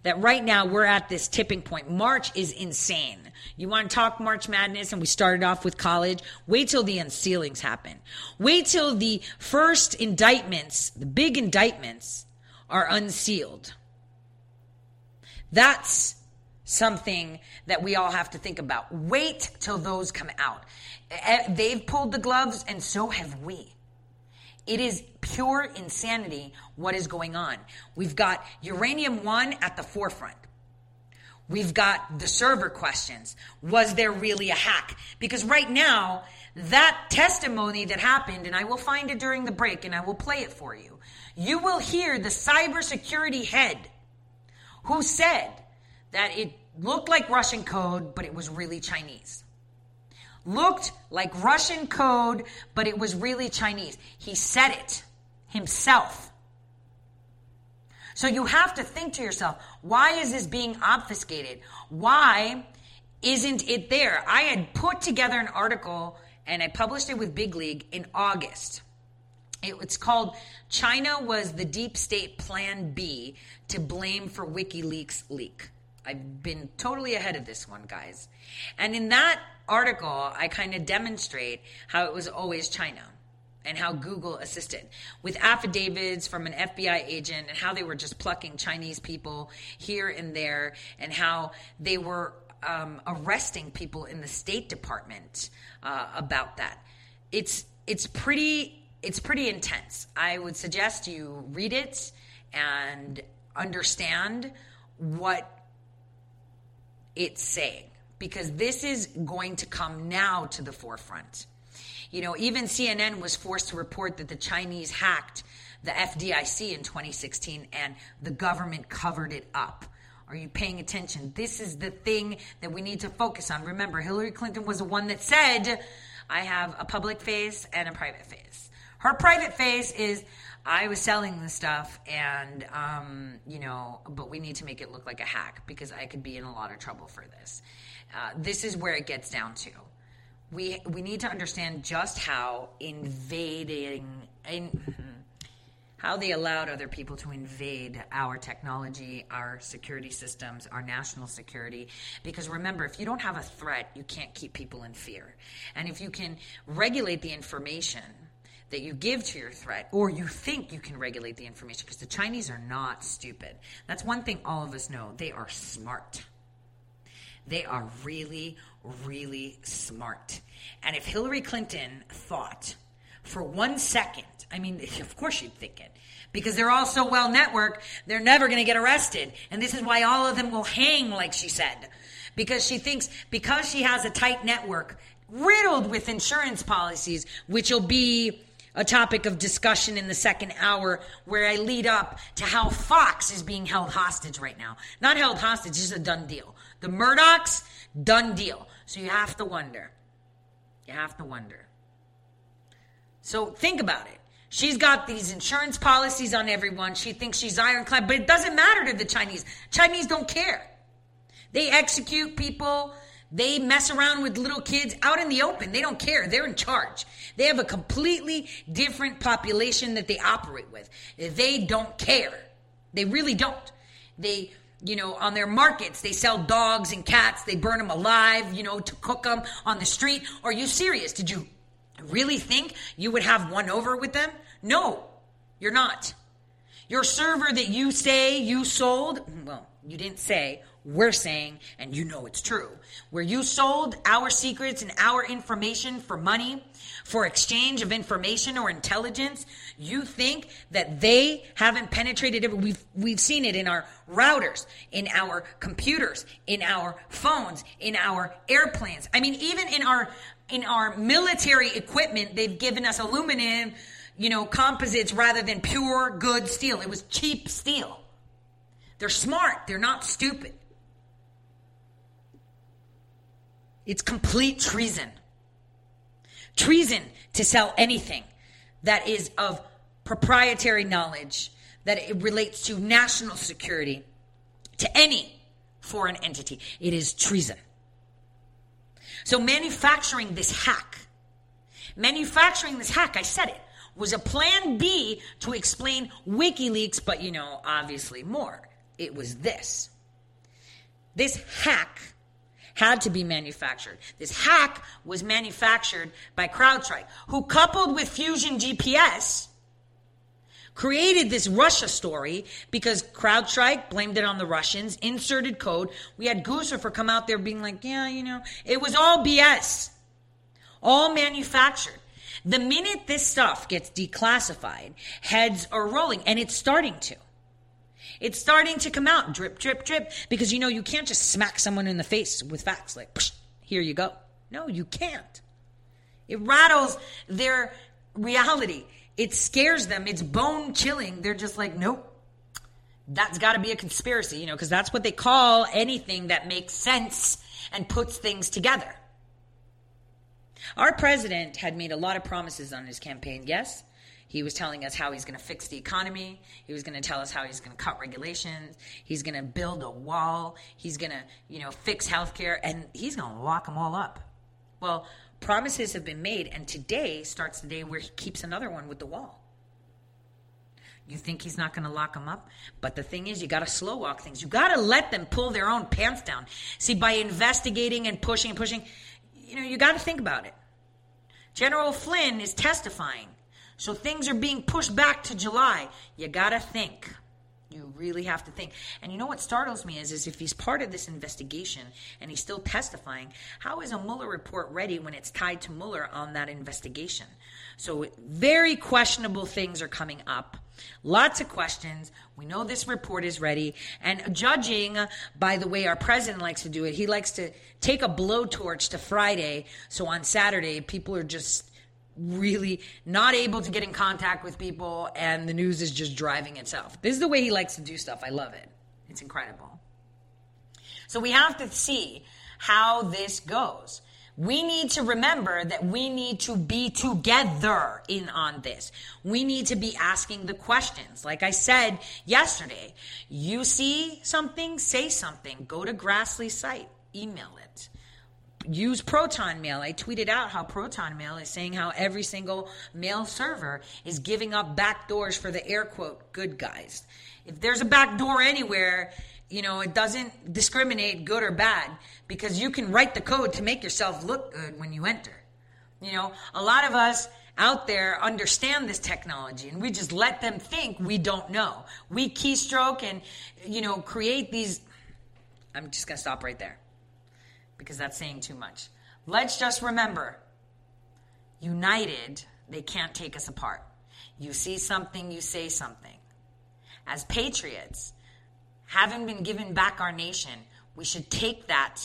that right now we're at this tipping point. March is insane. You want to talk March Madness, and we started off with college. Wait till the unsealings happen. Wait till the first indictments, the big indictments, are unsealed. That's something that we all have to think about. Wait till those come out. Eh, they've pulled the gloves, and so have we. It is pure insanity what is going on. We've got Uranium One at the forefront. We've got the server questions. Was there really a hack? Because right now, that testimony that happened, and I will find it during the break and I will play it for you, you will hear the cybersecurity head who said that it looked like Russian code, but it was really Chinese. Looked like Russian code, but it was really Chinese. He said it himself. So you have to think to yourself, why is this being obfuscated? Why isn't it there? I had put together an article and I published it with Big League in August. It, it's called China was the deep state plan B to blame for WikiLeaks leak. I've been totally ahead of this one, guys. And in that article, I kind of demonstrate how it was always China and how Google assisted with affidavits from an FBI agent and how they were just plucking Chinese people here and there and how they were um, arresting people in the State Department uh, about that. It's it's pretty it's pretty intense. I would suggest you read it and understand what it's saying because this is going to come now to the forefront. You know, even CNN was forced to report that the Chinese hacked the FDIC in 2016 and the government covered it up. Are you paying attention? This is the thing that we need to focus on. Remember, Hillary Clinton was the one that said, I have a public face and a private face. Her private face is, I was selling the stuff, and um, you know, but we need to make it look like a hack because I could be in a lot of trouble for this. Uh, this is where it gets down to. We we need to understand just how invading in, how they allowed other people to invade our technology, our security systems, our national security. Because remember, if you don't have a threat, you can't keep people in fear. And if you can regulate the information that you give to your threat, or you think you can regulate the information, because the Chinese are not stupid. That's one thing all of us know. They are smart. They are really, really smart. And if Hillary Clinton thought for one second, I mean, of course you'd think it, because they're all so well networked, they're never going to get arrested. And this is why all of them will hang, like she said, because she thinks because she has a tight network riddled with insurance policies, which will be a topic of discussion in the second hour where I lead up to how Fox is being held hostage right now. Not held hostage, it's a done deal. The Murdochs, done deal. So you have to wonder. You have to wonder. So think about it. She's got these insurance policies on everyone. She thinks she's ironclad, but it doesn't matter to the Chinese. Chinese don't care. They execute people. They mess around with little kids out in the open. They don't care. They're in charge. They have a completely different population that they operate with. They don't care. They really don't. They, you know, on their markets, they sell dogs and cats. They burn them alive, you know, to cook them on the street. Are you serious? Did you really think you would have one over with them? No, you're not. Your server that you say you sold, well, you didn't say, we're saying, and you know it's true, where you sold our secrets and our information for money, for exchange of information or intelligence, you think that they haven't penetrated it. We've, we've seen it in our routers, in our computers, in our phones, in our airplanes. I mean, even in our, in our military equipment, they've given us aluminum, you know, composites rather than pure good steel. It was cheap steel. They're smart. They're not stupid. It's complete treason. Treason to sell anything that is of proprietary knowledge, that it relates to national security, to any foreign entity. It is treason. So, manufacturing this hack, manufacturing this hack, I said it, was a plan B to explain WikiLeaks, but you know, obviously more. It was this. This hack had to be manufactured. This hack was manufactured by CrowdStrike, who coupled with Fusion GPS created this Russia story because CrowdStrike blamed it on the Russians, inserted code. We had Guccifer come out there being like, yeah, you know, it was all BS, all manufactured. The minute this stuff gets declassified, heads are rolling, and it's starting to. It's starting to come out drip, drip, drip, because you know you can't just smack someone in the face with facts like, here you go. No, you can't. It rattles their reality. It scares them. It's bone chilling. They're just like, nope. That's got to be a conspiracy, you know, because that's what they call anything that makes sense and puts things together. Our president had made a lot of promises on his campaign, yes? He was telling us how he's going to fix the economy. He was going to tell us how he's going to cut regulations. He's going to build a wall. He's going to, you know, fix healthcare and he's going to lock them all up. Well, promises have been made and today starts the day where he keeps another one with the wall. You think he's not going to lock them up? But the thing is, you got to slow walk things. You got to let them pull their own pants down. See, by investigating and pushing and pushing, you know, you got to think about it. General Flynn is testifying so things are being pushed back to July. You got to think. You really have to think. And you know what startles me is, is if he's part of this investigation and he's still testifying, how is a Mueller report ready when it's tied to Mueller on that investigation? So very questionable things are coming up. Lots of questions. We know this report is ready. And judging by the way our president likes to do it, he likes to take a blowtorch to Friday. So on Saturday, people are just really not able to get in contact with people and the news is just driving itself. This is the way he likes to do stuff. I love it. It's incredible. So we have to see how this goes. We need to remember that we need to be together in on this. We need to be asking the questions. Like I said yesterday, you see something, say something. Go to Grassley's site, email it use Proton Mail. I tweeted out how Proton Mail is saying how every single mail server is giving up backdoors for the air quote good guys. If there's a backdoor anywhere, you know, it doesn't discriminate good or bad because you can write the code to make yourself look good when you enter. You know, a lot of us out there understand this technology and we just let them think we don't know. We keystroke and, you know, create these. I'm just going to stop right there because that's saying too much. Let's just remember united, they can't take us apart. You see something, you say something. As patriots, having been given back our nation, we should take that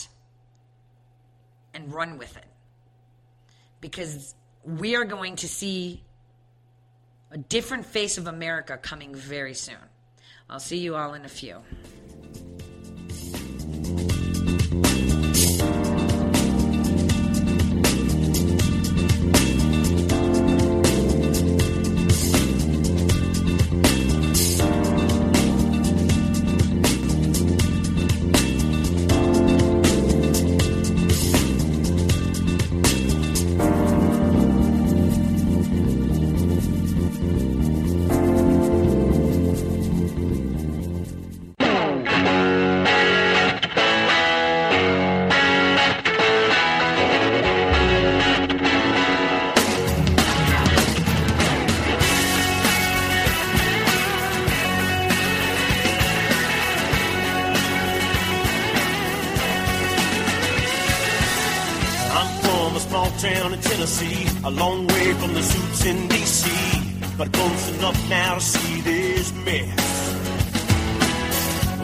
and run with it. Because we are going to see a different face of America coming very soon. I'll see you all in a few. In Tennessee, a long way from the suits in D.C., but close enough now to see this mess.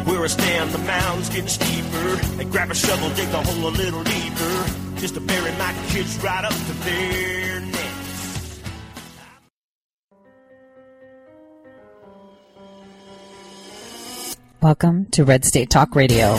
Where I stand, the mound's getting steeper. They grab a shovel, dig the hole a little deeper, just to bury my kids right up to their necks. Welcome to Red State Talk Radio.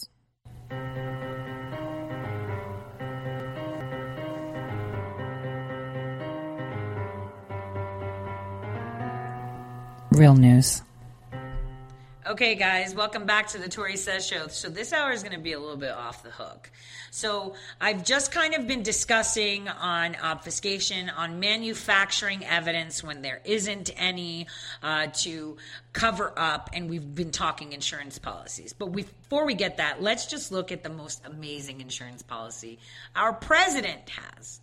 Real news. Okay, guys, welcome back to the Tori Says Show. So, this hour is going to be a little bit off the hook. So, I've just kind of been discussing on obfuscation, on manufacturing evidence when there isn't any uh, to cover up, and we've been talking insurance policies. But we, before we get that, let's just look at the most amazing insurance policy our president has.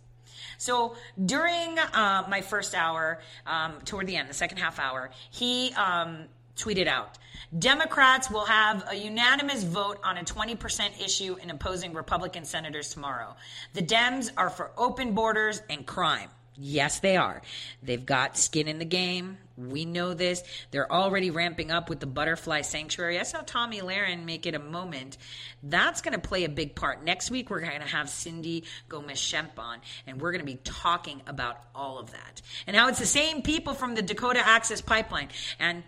So during uh, my first hour, um, toward the end, the second half hour, he um, tweeted out Democrats will have a unanimous vote on a 20% issue in opposing Republican senators tomorrow. The Dems are for open borders and crime. Yes, they are. They've got skin in the game. We know this. They're already ramping up with the butterfly sanctuary. I saw Tomi Lahren make it a moment. That's going to play a big part. Next week, we're going to have Cindy Gomez-Schempp on, and we're going to be talking about all of that and how it's the same people from the Dakota Access Pipeline. And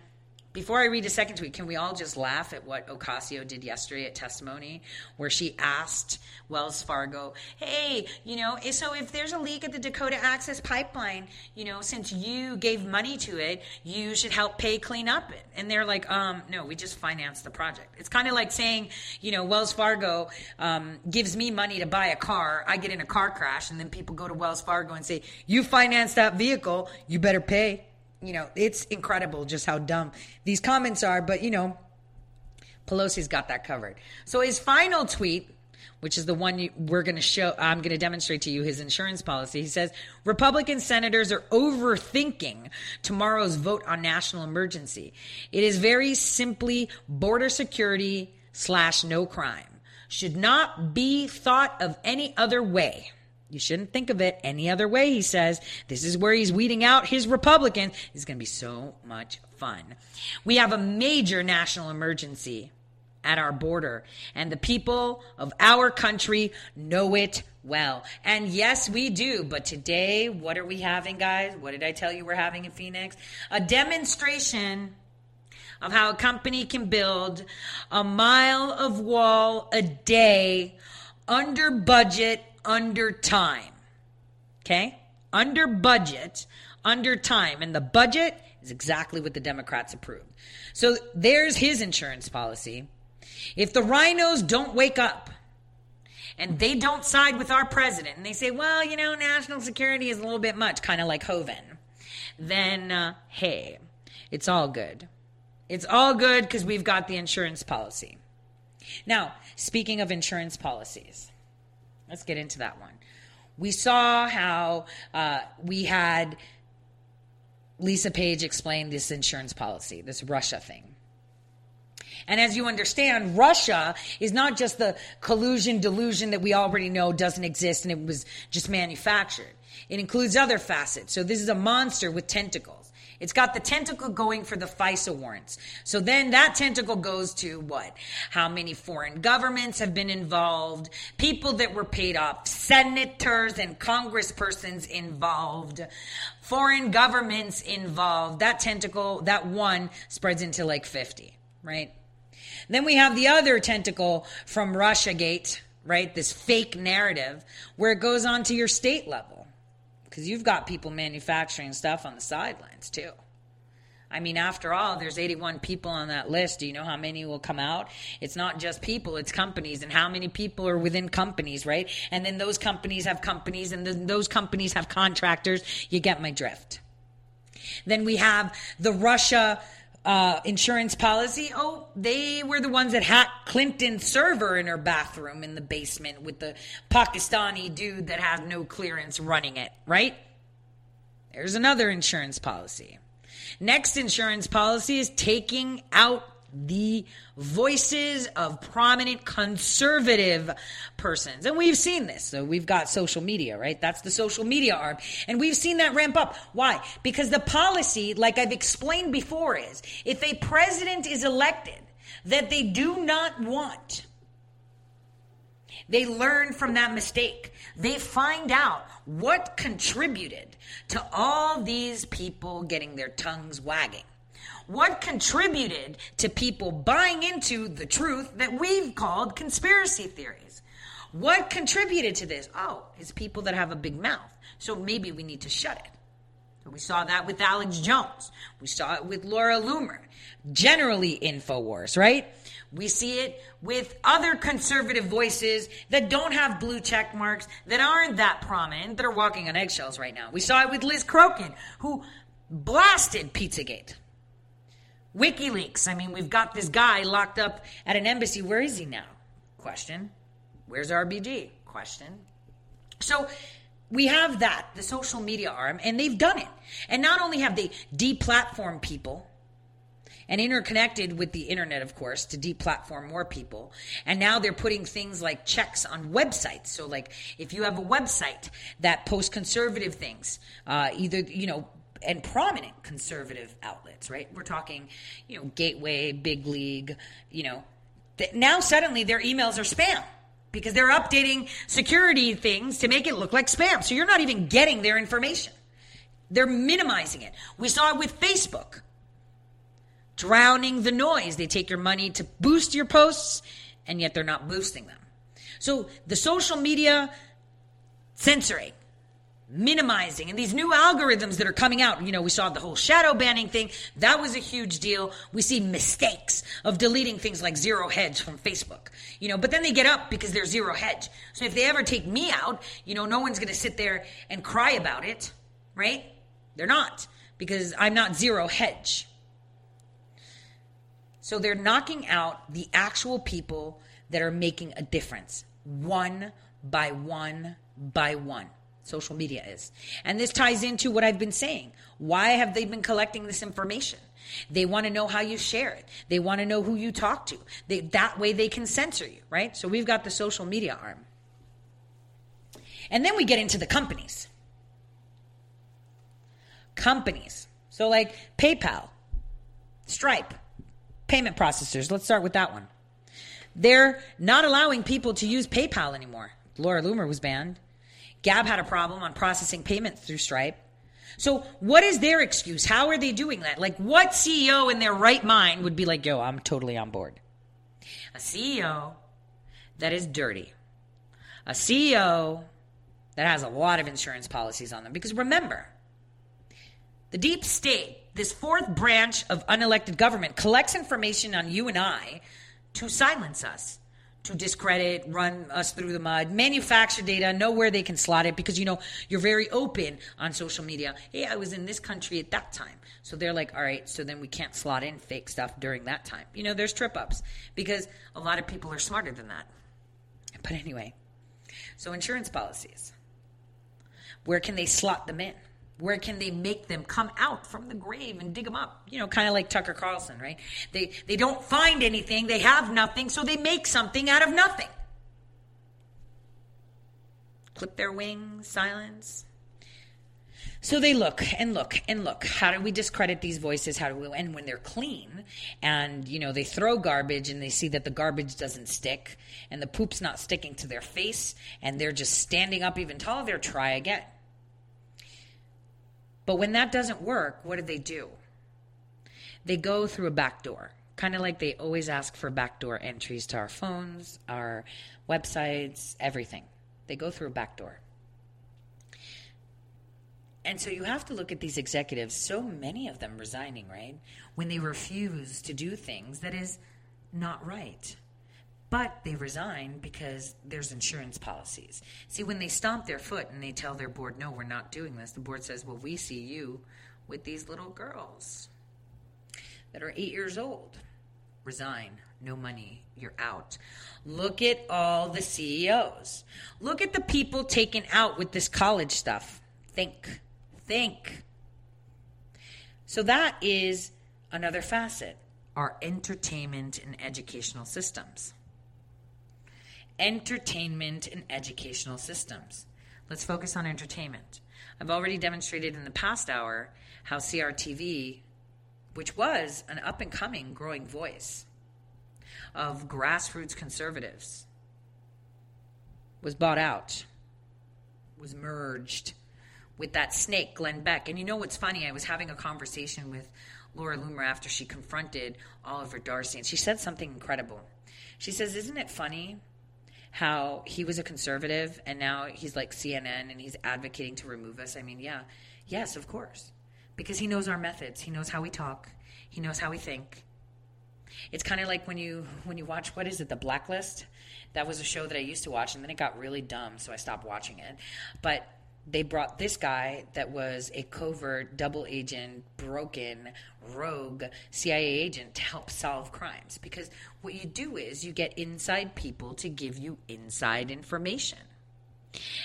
before I read a second tweet, can we all just laugh at what Ocasio did yesterday at testimony, where she asked Wells Fargo, "Hey, you know, so if there's a leak at the Dakota Access Pipeline, you know, since you gave money to it, you should help pay clean up it." And they're like, "Um, no, we just financed the project." It's kind of like saying, you know, Wells Fargo um, gives me money to buy a car, I get in a car crash, and then people go to Wells Fargo and say, "You financed that vehicle, you better pay." You know, it's incredible just how dumb these comments are. But, you know, Pelosi's got that covered. So his final tweet, which is the one you, we're going to show, I'm going to demonstrate to you his insurance policy. He says Republican senators are overthinking tomorrow's vote on national emergency. It is very simply border security slash no crime. Should not be thought of any other way. You shouldn't think of it any other way, he says. This is where he's weeding out his Republicans. It's going to be so much fun. We have a major national emergency at our border, and the people of our country know it well. And yes, we do. But today, what are we having, guys? What did I tell you we're having in Phoenix? A demonstration of how a company can build a mile of wall a day under budget under time. Okay? Under budget, under time. And the budget is exactly what the Democrats approved. So there's his insurance policy. If the RINOs don't wake up and they don't side with our president and they say, well, you know, national security is a little bit much, kind of like Hoeven, then uh, hey, it's all good. It's all good because we've got the insurance policy. Now, speaking of insurance policies, Let's get into that one. We saw how uh, we had Lisa Page explain this insurance policy, this Russia thing. And as you understand, Russia is not just the collusion delusion that we already know doesn't exist and it was just manufactured. It includes other facets. So this is a monster with tentacles. It's got the tentacle going for the FISA warrants. So then that tentacle goes to what? How many foreign governments have been involved, people that were paid off, senators and congresspersons involved, foreign governments involved. That tentacle, that one spreads into like 50, right? Then we have the other tentacle from Russiagate, right? This fake narrative where it goes on to your state level because you've got people manufacturing stuff on the sidelines too. I mean, after all, there's 81 people on that list. Do you know how many will come out? It's not just people, it's companies. And how many people are within companies, right? And then those companies have companies, and then those companies have contractors. You get my drift. Then we have the Russia uh, insurance policy. Oh, they were the ones that hacked Clinton's server in her bathroom in the basement with the Pakistani dude that has no clearance running it, right? There's another insurance policy. Next insurance policy is taking out the voices of prominent conservative persons. And we've seen this. So we've got social media, right? That's the social media arm. And we've seen that ramp up. Why? Because the policy, like I've explained before, is if a president is elected that they do not want, they learn from that mistake. They find out what contributed to all these people getting their tongues wagging. What contributed to people buying into the truth that we've called conspiracy theories? What contributed to this? Oh, it's people that have a big mouth. So maybe we need to shut it. We saw that with Alex Jones. We saw it with Laura Loomer. Generally, InfoWars, right? We see it with other conservative voices that don't have blue check marks, that aren't that prominent, that are walking on eggshells right now. We saw it with Liz Crokin, who blasted Pizzagate. WikiLeaks. I mean, we've got this guy locked up at an embassy. Where is he now? Question. Where's RBG? Question. So we have that, the social media arm, and they've done it. And not only have they deplatformed people and interconnected with the internet, of course, to deplatform more people. And now they're putting things like checks on websites. So, like, if you have a website that posts conservative things, uh, either, you know, and prominent conservative outlets, right? We're talking, you know, Gateway, Big League, you know. Now suddenly their emails are spam because they're updating security things to make it look like spam. So you're not even getting their information. They're minimizing it. We saw it with Facebook. Drowning the noise. They take your money to boost your posts, and yet they're not boosting them. So the social media censoring minimizing and these new algorithms that are coming out. You know, we saw the whole shadow banning thing. That was a huge deal. We see mistakes of deleting things like zero hedge from Facebook, you know, but then they get up because they're zero hedge. So if they ever take me out, you know, no one's going to sit there and cry about it, right? They're not because I'm not zero hedge. So they're knocking out the actual people that are making a difference one by one by one social media is. And this ties into what I've been saying. Why have they been collecting this information? They want to know how you share it. They want to know who you talk to. They, that way they can censor you, right? So we've got the social media arm. And then we get into the companies. Companies. So like PayPal, Stripe, payment processors. Let's start with that one. They're not allowing people to use PayPal anymore. Laura Loomer was banned. Gab had a problem on processing payments through Stripe. So, what is their excuse? How are they doing that? Like, what CEO in their right mind would be like, yo, I'm totally on board? A CEO that is dirty, a CEO that has a lot of insurance policies on them. Because remember, the deep state, this fourth branch of unelected government, collects information on you and I to silence us to discredit, run us through the mud, manufacture data, know where they can slot it because you know you're very open on social media. Hey, I was in this country at that time. So they're like, all right, so then we can't slot in fake stuff during that time. You know, there's trip ups because a lot of people are smarter than that. But anyway, so insurance policies. Where can they slot them in? Where can they make them come out from the grave and dig them up? You know, kind of like Tucker Carlson, right? They they don't find anything, they have nothing, so they make something out of nothing. Clip their wings, silence. So they look and look and look. How do we discredit these voices? How do we and when they're clean and you know they throw garbage and they see that the garbage doesn't stick and the poop's not sticking to their face and they're just standing up even taller, they're try again. But when that doesn't work, what do they do? They go through a back door, kind of like they always ask for backdoor entries to our phones, our websites, everything. They go through a back door. and so you have to look at these executives, so many of them resigning, right? When they refuse to do things that is not right. But they resign because there's insurance policies. See, when they stomp their foot and they tell their board, no, we're not doing this, the board says, well, we see you with these little girls that are eight years old. Resign. No money. You're out. Look at all the CEOs. Look at the people taken out with this college stuff. Think. Think. So that is another facet our entertainment and educational systems. Entertainment and educational systems. Let's focus on entertainment. I've already demonstrated in the past hour how CRTV, which was an up and coming growing voice of grassroots conservatives, was bought out, was merged with that snake, Glenn Beck. And you know what's funny? I was having a conversation with Laura Loomer after she confronted Oliver Darcy, and she said something incredible. She says, Isn't it funny how he was a conservative and now he's like CNN and he's advocating to remove us? I mean, yeah, yes, of course. Because he knows our methods, he knows how we talk, he knows how we think. It's kind of like when you when you watch what is it, The Blacklist? That was a show that I used to watch and then it got really dumb, so I stopped watching it. But they brought this guy that was a covert double agent, broken, rogue CIA agent to help solve crimes. Because what you do is you get inside people to give you inside information.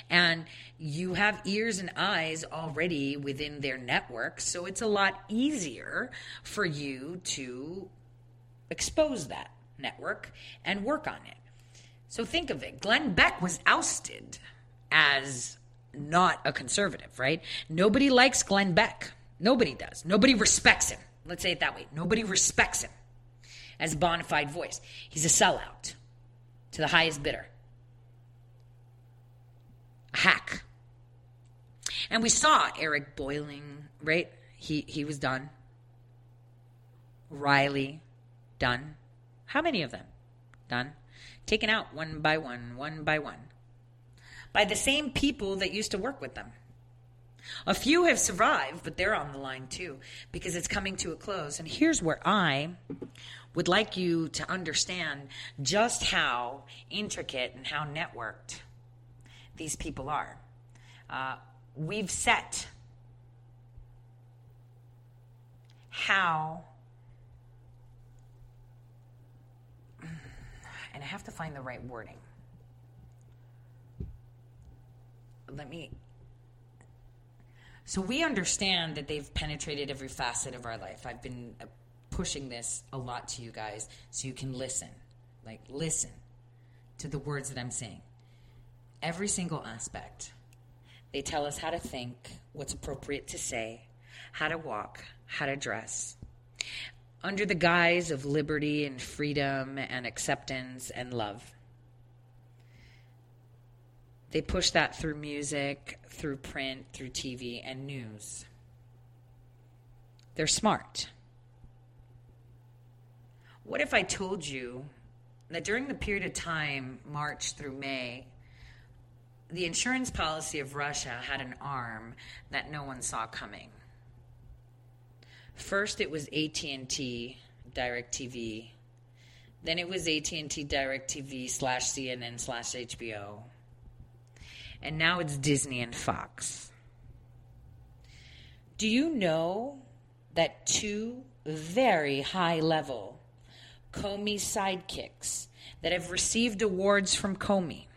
And you have ears and eyes already within their network, so it's a lot easier for you to expose that network and work on it. So think of it Glenn Beck was ousted as not a conservative, right? Nobody likes Glenn Beck. Nobody does. Nobody respects him. Let's say it that way. Nobody respects him as a bona fide voice. He's a sellout to the highest bidder, a hack. And we saw Eric Bolling, right? He he was done. Riley, done. How many of them? Done. Taken out one by one, one by one by the same people that used to work with them. A few have survived, but they're on the line too because it's coming to a close. And here's where I would like you to understand just how intricate and how networked these people are. Uh, we've set how, and I have to find the right wording. Let me so we understand that they've penetrated every facet of our life. I've been uh, pushing this a lot to you guys so you can listen. Like, listen to the words that I'm saying. Every single aspect. They tell us how to think, what's appropriate to say, how to walk, how to dress. Under the guise of liberty and freedom and acceptance and love. They push that through music, through print, through TV, and news. They're smart. What if I told you that during the period of time, March through May, the insurance policy of Russia had an arm that no one saw coming? First, it was AT&T, DirecTV. Then it was AT&T, DirecTV slash CNN slash HBO and now it's Disney and Fox. Do you know that two very high level Comey sidekicks that have received awards from Comey,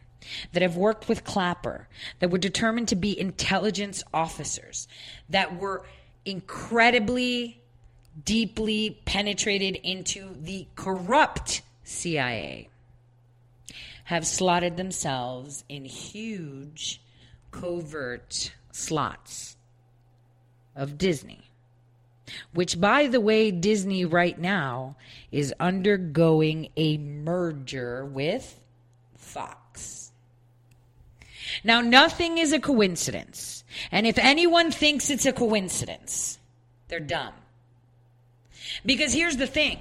that have worked with Clapper, that were determined to be intelligence officers, that were incredibly deeply penetrated into the corrupt CIA have slotted themselves in huge covert slots of Disney. Which, by the way, Disney right now is undergoing a merger with Fox. Now, nothing is a coincidence. And if anyone thinks it's a coincidence, they're dumb. Because here's the thing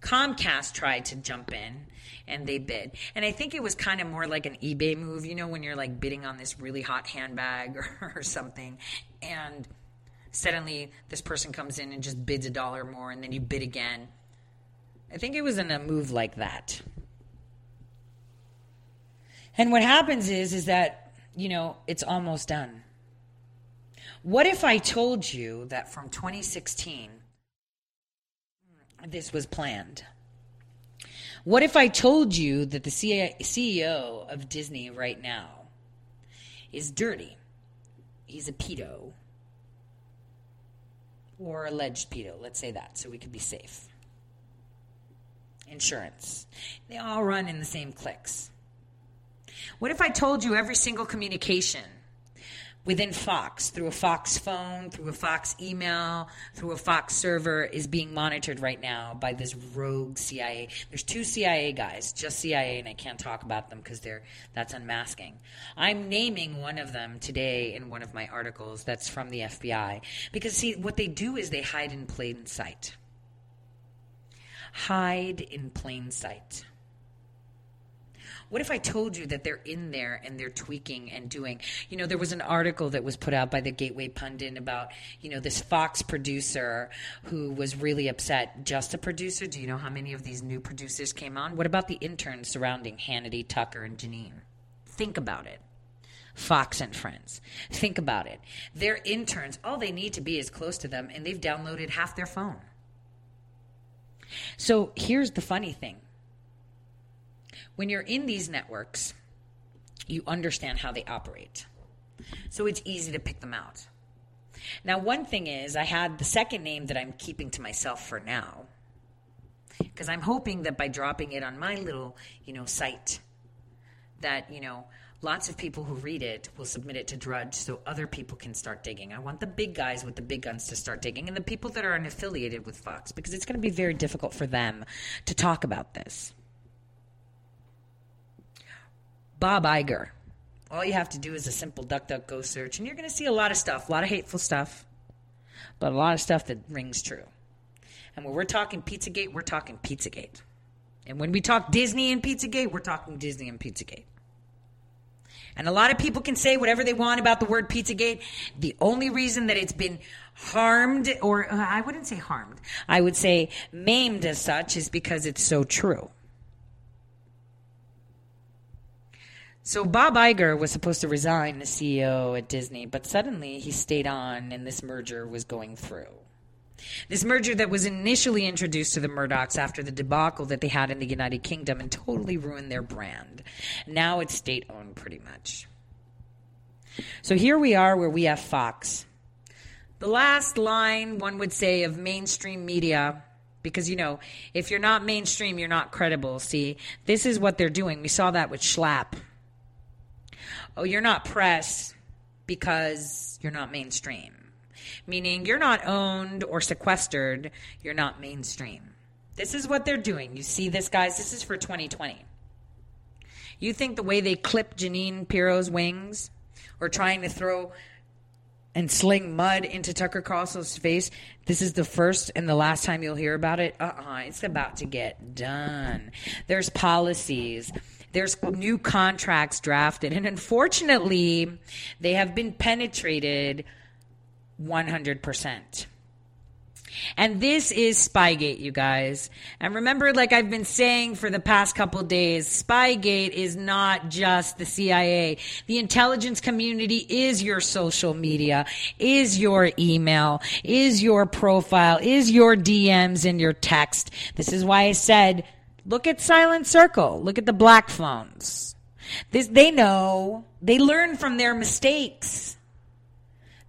Comcast tried to jump in and they bid. And I think it was kind of more like an eBay move, you know, when you're like bidding on this really hot handbag or, or something, and suddenly this person comes in and just bids a dollar more, and then you bid again. I think it was in a move like that. And what happens is, is that, you know, it's almost done. What if I told you that from 2016, this was planned? What if I told you that the CEO of Disney right now is dirty? He's a pedo. Or alleged pedo, let's say that, so we could be safe. Insurance. They all run in the same cliques. What if I told you every single communication within Fox, through a Fox phone, through a Fox email, through a Fox server, is being monitored right now by this rogue CIA. There's two CIA guys, just CIA, and I can't talk about them because they're that's unmasking. I'm naming one of them today in one of my articles that's from the FBI because see what they do is they hide in plain sight. Hide in plain sight. What if I told you that they're in there and they're tweaking and doing? You know, there was an article that was put out by the Gateway Pundit about, you know, this Fox producer who was really upset. Just a producer? Do you know how many of these new producers came on? What about the interns surrounding Hannity, Tucker, and Jeanine? Think about it. Fox and Friends. Think about it. Their interns, all they need to be is close to them, and they've downloaded half their phone. So here's the funny thing when you're in these networks, you understand how they operate. So it's easy to pick them out. Now, one thing is, I had the second name that I'm keeping to myself for now, because I'm hoping that by dropping it on my little, you know, site, that you know, lots of people who read it will submit it to Drudge, so other people can start digging. I want the big guys with the big guns to start digging, and the people that are unaffiliated with Fox, because it's going to be very difficult for them to talk about this. Bob Iger. All you have to do is a simple DuckDuckGo search, and you're going to see a lot of stuff, a lot of hateful stuff, but a lot of stuff that rings true. And when we're talking Pizzagate, we're talking Pizzagate. And when we talk Disney and Pizzagate, we're talking Disney and Pizzagate. And a lot of people can say whatever they want about the word Pizzagate. The only reason that it's been harmed, or uh, I wouldn't say harmed, I would say maimed as such, is because it's so true. So Bob Iger was supposed to resign as CEO at Disney, but suddenly he stayed on and this merger was going through. This merger that was initially introduced to the Murdochs after the debacle that they had in the United Kingdom and totally ruined their brand. Now it's state owned pretty much. So here we are where we have Fox. The last line, one would say, of mainstream media because you know if you're not mainstream you're not credible see this is what they're doing we saw that with schlapp oh, you're not press because you're not mainstream. Meaning you're not owned or sequestered, you're not mainstream. This is what they're doing. You see this, guys? This is for 2020. You think the way they clip Jeanine Pirro's wings or trying to throw and sling mud into Tucker Carlson's face, this is the first and the last time you'll hear about it? Uh uh-uh, uh It's about to get done. There's policies there's new contracts drafted, and unfortunately, they have been penetrated 100%. And this is Spygate, you guys. And remember, like I've been saying for the past couple days, Spygate is not just the CIA. The intelligence community is your social media, is your email, is your profile, is your DMs and your text. This is why I said Look at Silent Circle. Look at the black phones. This, they know. They learn from their mistakes.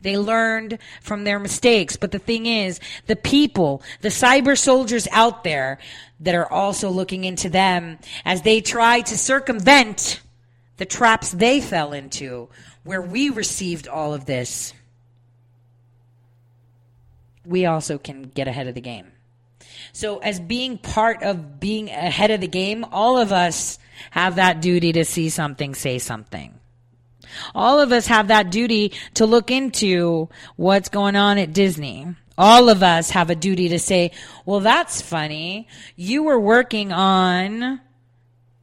They learned from their mistakes. But the thing is, the people, the cyber soldiers out there that are also looking into them as they try to circumvent the traps they fell into where we received all of this, we also can get ahead of the game. So, as being part of being ahead of the game, all of us have that duty to see something, say something. All of us have that duty to look into what's going on at Disney. All of us have a duty to say, well, that's funny. You were working on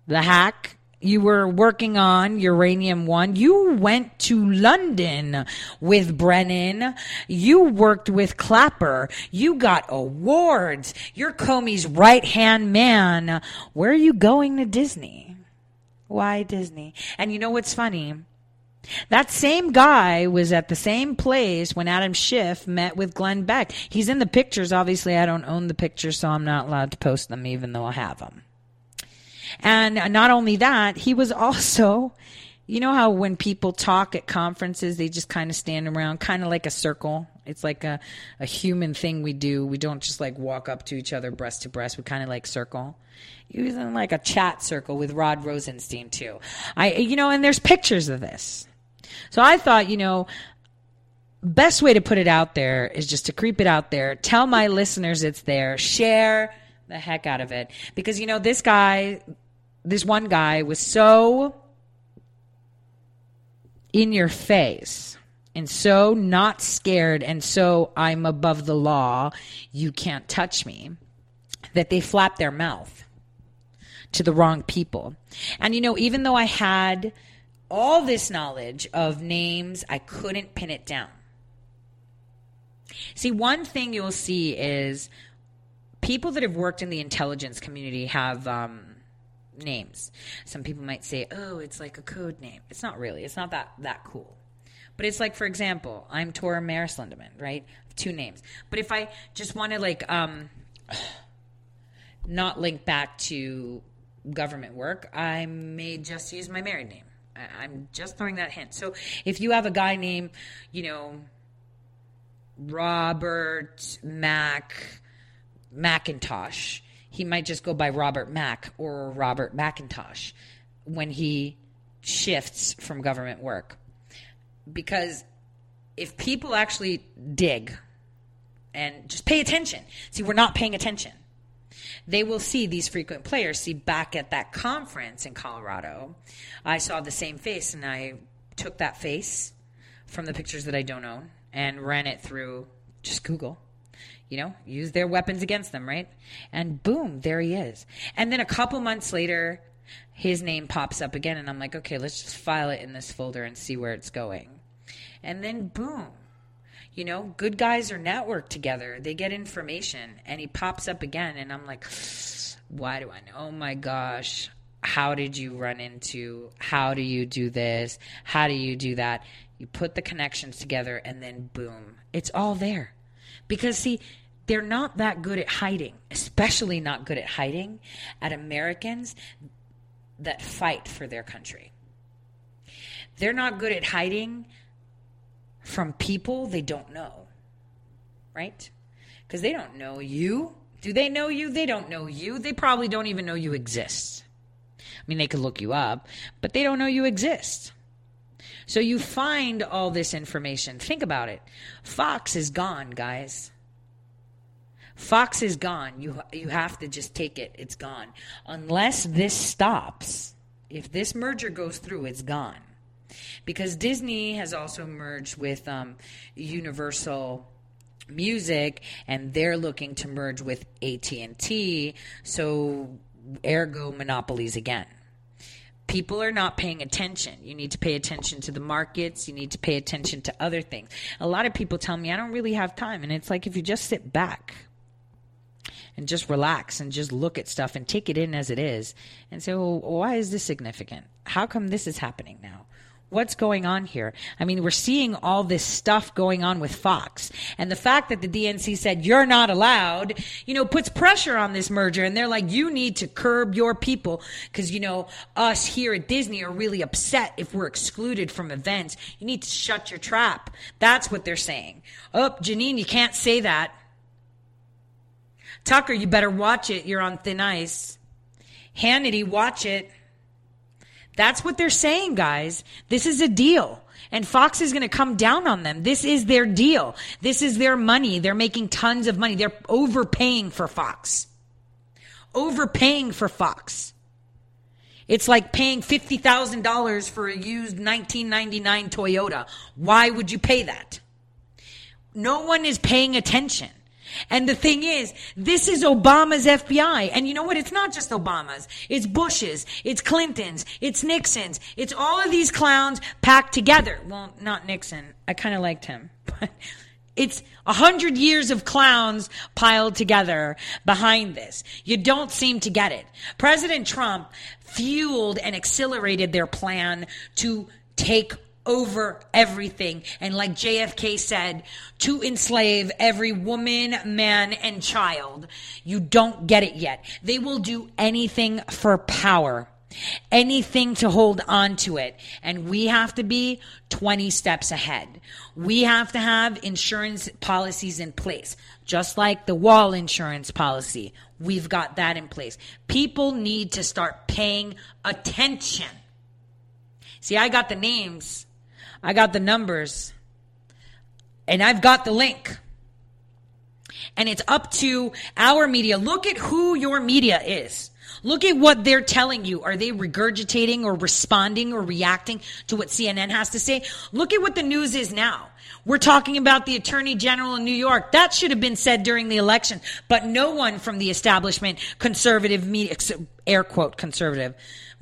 the hack you were working on Uranium One. You went to London with Brennan. You worked with Clapper. You got awards. You're Comey's right hand man. Where are you going to Disney? Why Disney? And you know what's funny? That same guy was at the same place when Adam Schiff met with Glenn Beck. He's in the pictures. Obviously, I don't own the pictures, so I'm not allowed to post them, even though I have them. And not only that, he was also, you know how when people talk at conferences, they just kind of stand around, kind of like a circle. It's like a, a human thing we do. We don't just like walk up to each other breast to breast. We kind of like circle. He was in like a chat circle with Rod Rosenstein too. I, you know, and there's pictures of this. So I thought, you know, best way to put it out there is just to creep it out there. Tell my listeners it's there. Share the heck out of it. Because, you know, this guy, this one guy was so in your face and so not scared and so I'm above the law, you can't touch me, that they flapped their mouth to the wrong people. And, you know, even though I had all this knowledge of names, I couldn't pin it down. See, one thing you'll see is people that have worked in the intelligence community have um, names. Some people might say, "Oh, it's like a code name." It's not really. It's not that that cool. But it's like, for example, I'm Tore Maras Lindeman, right? Two names. But if I just want to like um, not link back to government work, I may just use my married name. I'm just throwing that hint. So if you have a guy named, you know, Robert Mac McIntosh, he might just go by Robert Mack or Robert McIntosh when he shifts from government work. Because if people actually dig and just pay attention, see, we're not paying attention they will see these frequent players. See, back at that conference in Colorado, I saw the same face and I took that face from the pictures that I don't own and ran it through just Google. You know, use their weapons against them, right? And boom, there he is. And then a couple months later, his name pops up again, and I'm like, okay, let's just file it in this folder and see where it's going. And then boom, you know, good guys are networked together. They get information, and he pops up again, and I'm like, why do I know? Oh my gosh, how did you run into? How do you do this? How do you do that? You put the connections together, and then boom, it's all there. Because see, they're not that good at hiding, especially not good at hiding at Americans that fight for their country. They're not good at hiding from people they don't know, right? Because they don't know you. Do they know you? They don't know you. They probably don't even know you exist. I mean, they could look you up, but they don't know you exist. So you find all this information. Think about it. Fox is gone, guys. Fox is gone. You you have to just take it. It's gone. Unless this stops. If this merger goes through, it's gone because Disney has also merged with um, Universal Music, and they're looking to merge with AT and T. So, ergo, monopolies again. People are not paying attention. You need to pay attention to the markets. You need to pay attention to other things. A lot of people tell me I don't really have time, and it's like if you just sit back and just relax and just look at stuff and take it in as it is and say, well, why is this significant? How come this is happening now? What's going on here? I mean, we're seeing all this stuff going on with Fox. And the fact that the DNC said you're not allowed, you know, puts pressure on this merger. And they're like, you need to curb your people because, you know, us here at Disney are really upset if we're excluded from events. You need to shut your trap. That's what they're saying. Oh, Jeanine, you can't say that. Tucker, you better watch it. You're on thin ice. Hannity, watch it. That's what they're saying, guys. This is a deal. And Fox is going to come down on them. This is their deal. This is their money. They're making tons of money. They're overpaying for Fox. Overpaying for Fox. It's like paying $50,000 for a used 1999 Toyota. Why would you pay that? No one is paying attention. And the thing is, this is Obama's FBI. And you know what? It's not just Obama's. It's Bush's. It's Clinton's. It's Nixon's. It's all of these clowns packed together. Well, not Nixon. I kind of liked him. But it's a hundred years of clowns piled together behind this. You don't seem to get it. President Trump fueled and accelerated their plan to take over everything. And like JFK said, to enslave every woman, man, and child. You don't get it yet. They will do anything for power. Anything to hold on to it. And we have to be 20 steps ahead. We have to have insurance policies in place, just like the wall insurance policy. We've got that in place. People need to start paying attention. See, I got the names, I got the numbers, and I've got the link. And it's up to our media. Look at who your media is. Look at what they're telling you. Are they regurgitating or responding or reacting to what CNN has to say? Look at what the news is now. We're talking about the attorney general in New York. That should have been said during the election, but no one from the establishment, conservative media, air quote conservative,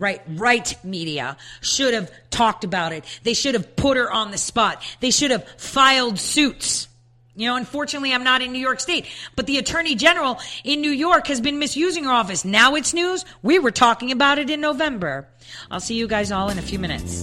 right, right media should have talked about it. They should have put her on the spot. They should have filed suits. You know, unfortunately, I'm not in New York State, but the attorney general in New York has been misusing her office. Now it's news. We were talking about it in November. I'll see you guys all in a few minutes.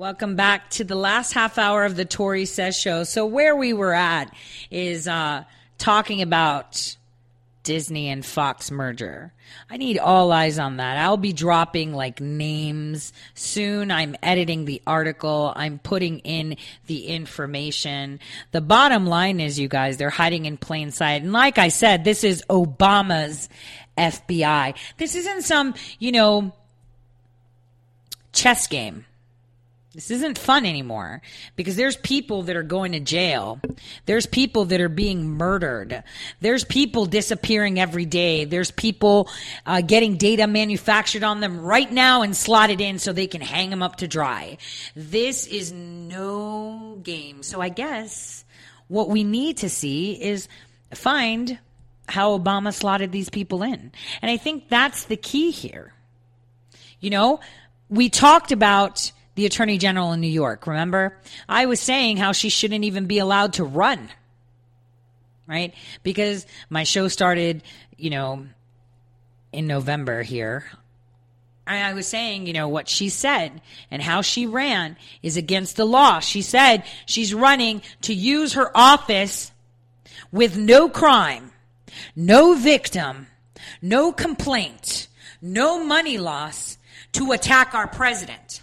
Welcome back to the last half hour of the Tore Says Show. So where we were at is uh, talking about Disney and Fox merger. I need all eyes on that. I'll be dropping like names soon. I'm editing the article. I'm putting in the information. The bottom line is, you guys, they're hiding in plain sight. And like I said, this is Obama's FBI. This isn't some, you know, chess game. This isn't fun anymore because there's people that are going to jail. There's people that are being murdered. There's people disappearing every day. There's people uh, getting data manufactured on them right now and slotted in so they can hang them up to dry. This is no game. So I guess what we need to see is find how Obama slotted these people in. And I think that's the key here. You know, we talked about the attorney general in New York. Remember? I was saying how she shouldn't even be allowed to run. Right? Because my show started, you know, in November here. I was saying, you know, what she said and how she ran is against the law. She said she's running to use her office with no crime, no victim, no complaint, no money loss to attack our president.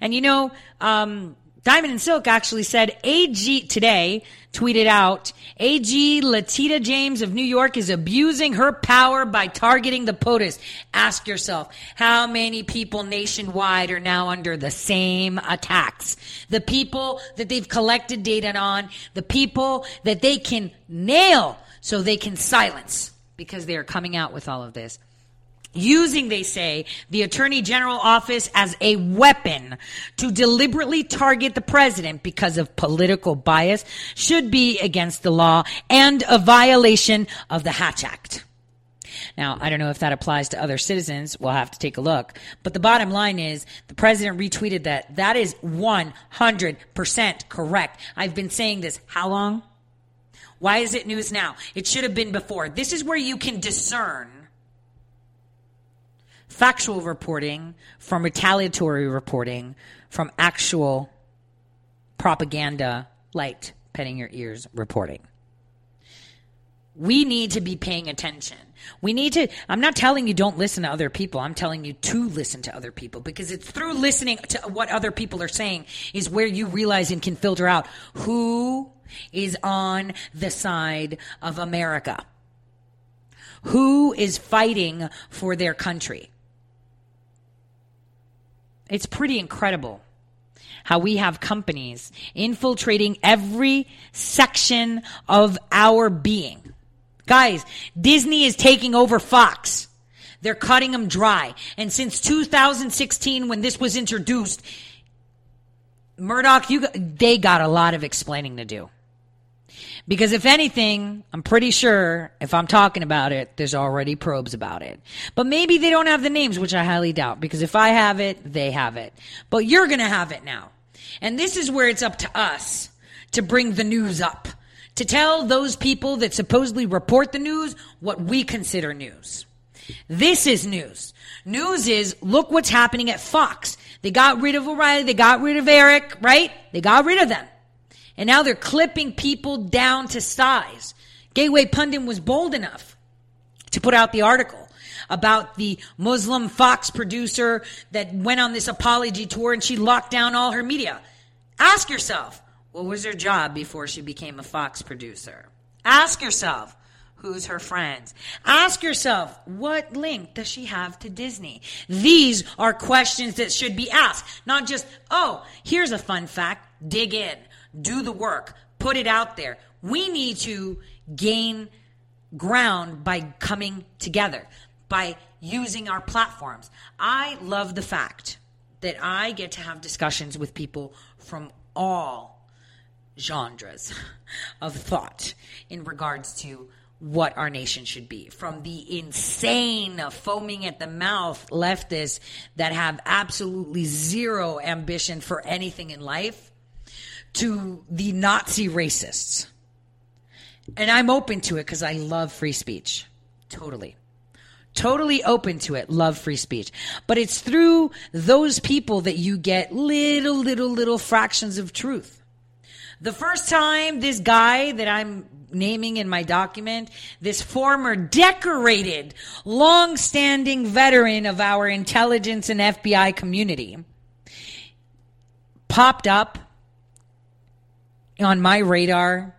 And you know, um, Diamond and Silk actually said AG today tweeted out AG Letitia James of New York is abusing her power by targeting the POTUS. Ask yourself, how many people nationwide are now under the same attacks? The people that they've collected data on, the people that they can nail so they can silence because they are coming out with all of this using, they say, the Attorney General office as a weapon to deliberately target the president because of political bias should be against the law and a violation of the Hatch Act. Now, I don't know if that applies to other citizens. We'll have to take a look. But the bottom line is the president retweeted that. That is 100% correct. I've been saying this how long? Why is it news now? It should have been before. This is where you can discern factual reporting from retaliatory reporting from actual propaganda light petting your ears reporting we need to be paying attention. We need to, I'm not telling you don't listen to other people. I'm telling you to listen to other people because it's through listening to what other people are saying is where you realize and can filter out who is on the side of America. Who is fighting for their country. It's pretty incredible how we have companies infiltrating every section of our being. Guys, Disney is taking over Fox. They're cutting them dry. And since 2016, when this was introduced, Murdoch, you, they got a lot of explaining to do. Because if anything, I'm pretty sure if I'm talking about it, there's already probes about it. But maybe they don't have the names, which I highly doubt. Because if I have it, they have it. But you're going to have it now. And this is where it's up to us to bring the news up. To tell those people that supposedly report the news what we consider news. This is news. News is look what's happening at Fox. They got rid of O'Reilly. They got rid of Eric, right? They got rid of them. And now they're clipping people down to size. Gateway Pundit was bold enough to put out the article about the Muslim Fox producer that went on this apology tour and she locked down all her media. Ask yourself, what was her job before she became a Fox producer? Ask yourself, who's her friends? Ask yourself, what link does she have to Disney? These are questions that should be asked, not just, oh, here's a fun fact, dig in do the work, put it out there. We need to gain ground by coming together, by using our platforms. I love the fact that I get to have discussions with people from all genres of thought in regards to what our nation should be. From the insane, foaming at the mouth leftists that have absolutely zero ambition for anything in life to the Nazi racists. And I'm open to it because I love free speech. Totally. totally open to it, love free speech. But it's through those people that you get little, little, little fractions of truth. The first time this guy that I'm naming in my document, this former decorated, long-standing veteran of our intelligence and FBI community, popped up on my radar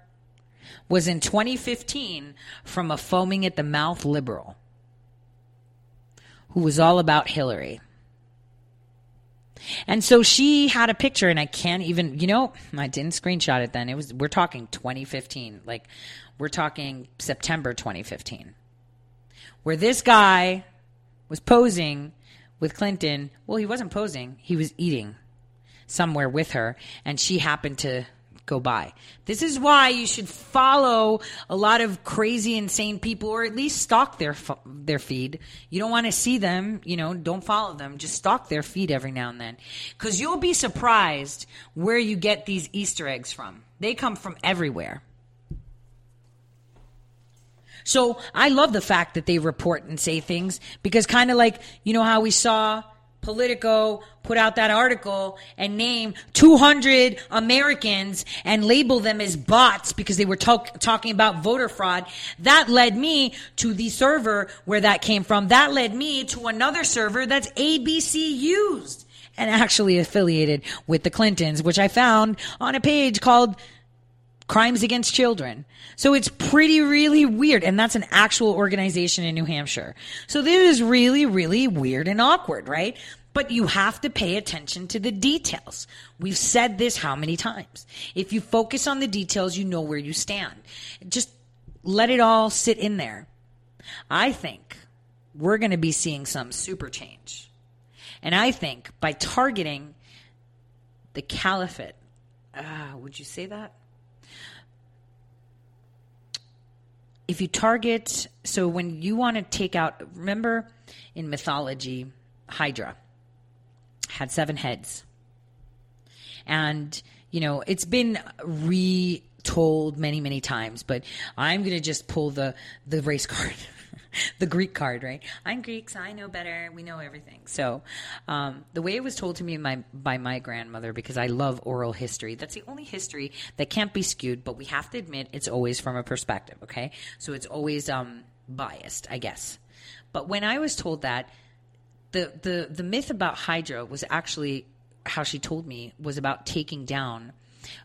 was in 2015 from a foaming at the mouth liberal who was all about Hillary. And so she had a picture, and I can't even, you know, I didn't screenshot it then. It was, we're talking 2015. Like, we're talking September 2015, where this guy was posing with Clinton. Well, he wasn't posing, he was eating somewhere with her, and she happened to go by. This is why you should follow a lot of crazy, insane people, or at least stalk their their feed. You don't want to see them, you know. Don't follow them. Just stalk their feed every now and then, because you'll be surprised where you get these Easter eggs from. They come from everywhere. So I love the fact that they report and say things because kind of like you know how we saw Politico put out that article and name 200 Americans and label them as bots because they were talk- talking about voter fraud. That led me to the server where that came from. That led me to another server that's ABC used and actually affiliated with the Clintons, which I found on a page called Crimes Against Children. So it's pretty, really weird. And that's an actual organization in New Hampshire. So this is really, really weird and awkward, right? But you have to pay attention to the details. We've said this how many times? If you focus on the details, you know where you stand. Just let it all sit in there. I think we're going to be seeing some super change. And I think by targeting the caliphate, uh, would you say that? If you target, so when you want to take out, remember in mythology, Hydra had seven heads. And, you know, it's been retold many, many times, but I'm going to just pull the, the race card. the Greek card, right? I'm Greek, so I know better. We know everything. So, um, the way it was told to me my, by my grandmother, because I love oral history, that's the only history that can't be skewed, but we have to admit it's always from a perspective, okay? So it's always um, biased, I guess. But when I was told that, the, the, the myth about Hydra was actually how she told me was about taking down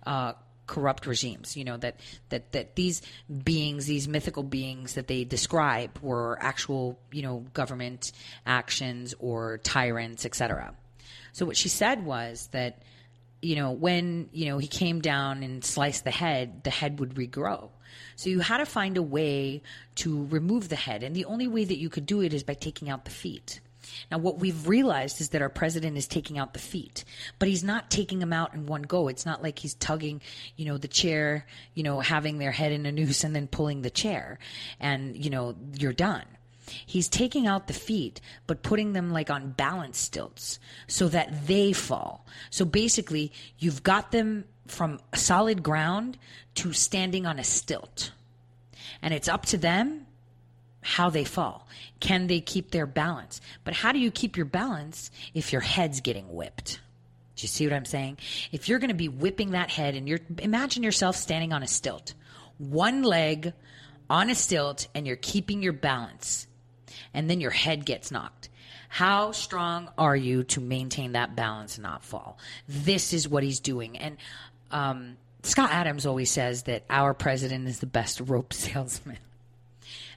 uh, corrupt regimes. You know that that that these beings, these mythical beings that they describe, were actual you know government actions or tyrants, etc. So what she said was that you know when you know he came down and sliced the head, the head would regrow. So you had to find a way to remove the head, and the only way that you could do it is by taking out the feet. Now, what we've realized is that our president is taking out the feet, but he's not taking them out in one go. It's not like he's tugging, you know, the chair, you know, having their head in a noose and then pulling the chair and, you know, you're done. He's taking out the feet, but putting them like on balance stilts so that they fall. So basically, you've got them from solid ground to standing on a stilt. And it's up to them how they fall. Can they keep their balance? But how do you keep your balance if your head's getting whipped? Do you see what I'm saying? If you're going to be whipping that head and you're, imagine yourself standing on a stilt, one leg on a stilt, and you're keeping your balance, and then your head gets knocked. How strong are you to maintain that balance and not fall? This is what he's doing. And um, Scott Adams always says that our president is the best rope salesman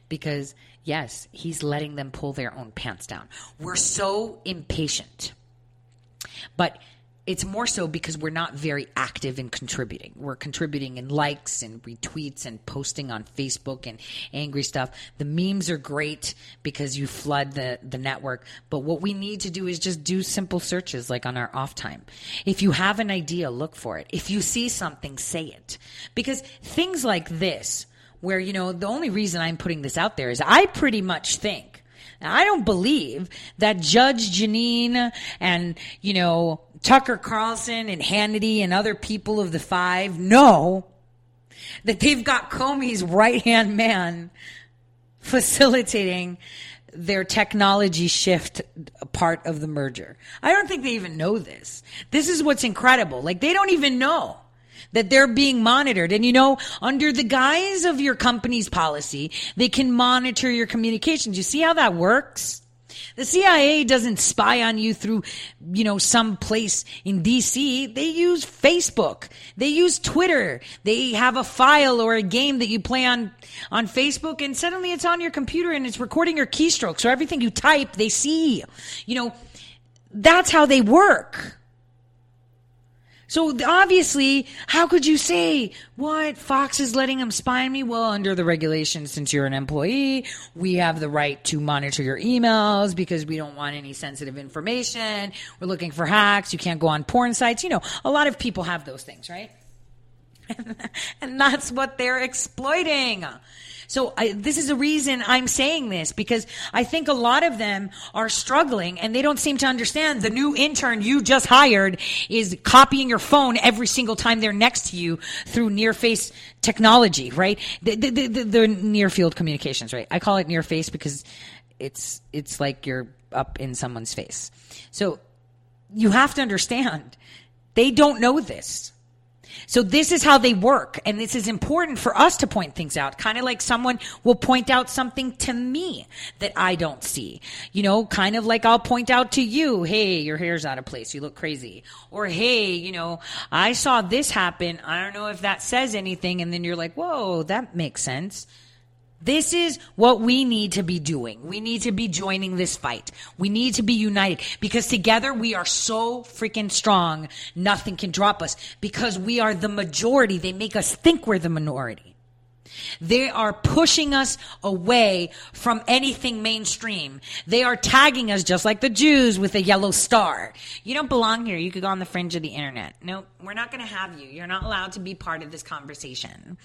because yes, he's letting them pull their own pants down. We're so impatient. But it's more so because we're not very active in contributing. We're contributing in likes and retweets and posting on Facebook and angry stuff. The memes are great because you flood the, the network. But what we need to do is just do simple searches like on our off time. If you have an idea, look for it. If you see something, say it. Because things like this, where, you know, the only reason I'm putting this out there is I pretty much think I don't believe that Judge Jeanine and, you know, Tucker Carlson and Hannity and other people of the five know that they've got Comey's right hand man facilitating their technology shift part of the merger. I don't think they even know this. This is what's incredible. Like they don't even know that they're being monitored. And you know, under the guise of your company's policy, they can monitor your communications. You see how that works? The CIA doesn't spy on you through, you know, some place in DC. They use Facebook. They use Twitter. They have a file or a game that you play on, on Facebook and suddenly it's on your computer and it's recording your keystrokes. So everything you type, they see. You know, that's how they work. So obviously, how could you say what Fox is letting them spy on me? Well, under the regulations, since you're an employee, we have the right to monitor your emails because we don't want any sensitive information. We're looking for hacks. You can't go on porn sites. You know, a lot of people have those things, right? and that's what they're exploiting. So I, this is the reason I'm saying this because I think a lot of them are struggling and they don't seem to understand the new intern you just hired is copying your phone every single time they're next to you through near face technology, right? The, the, the, the near field communications, right? I call it near face because it's, it's like you're up in someone's face. So you have to understand they don't know this. So this is how they work. And this is important for us to point things out. Kind of like someone will point out something to me that I don't see. You know, kind of like I'll point out to you, hey, your hair's out of place. You look crazy. Or hey, you know, I saw this happen. I don't know if that says anything. And then you're like, whoa, that makes sense. This is what we need to be doing. We need to be joining this fight. We need to be united because together we are so freaking strong. Nothing can drop us because we are the majority. They make us think we're the minority. They are pushing us away from anything mainstream. They are tagging us just like the Jews with a yellow star. You don't belong here. You could go on the fringe of the internet. No, we're not going to have you. You're not allowed to be part of this conversation.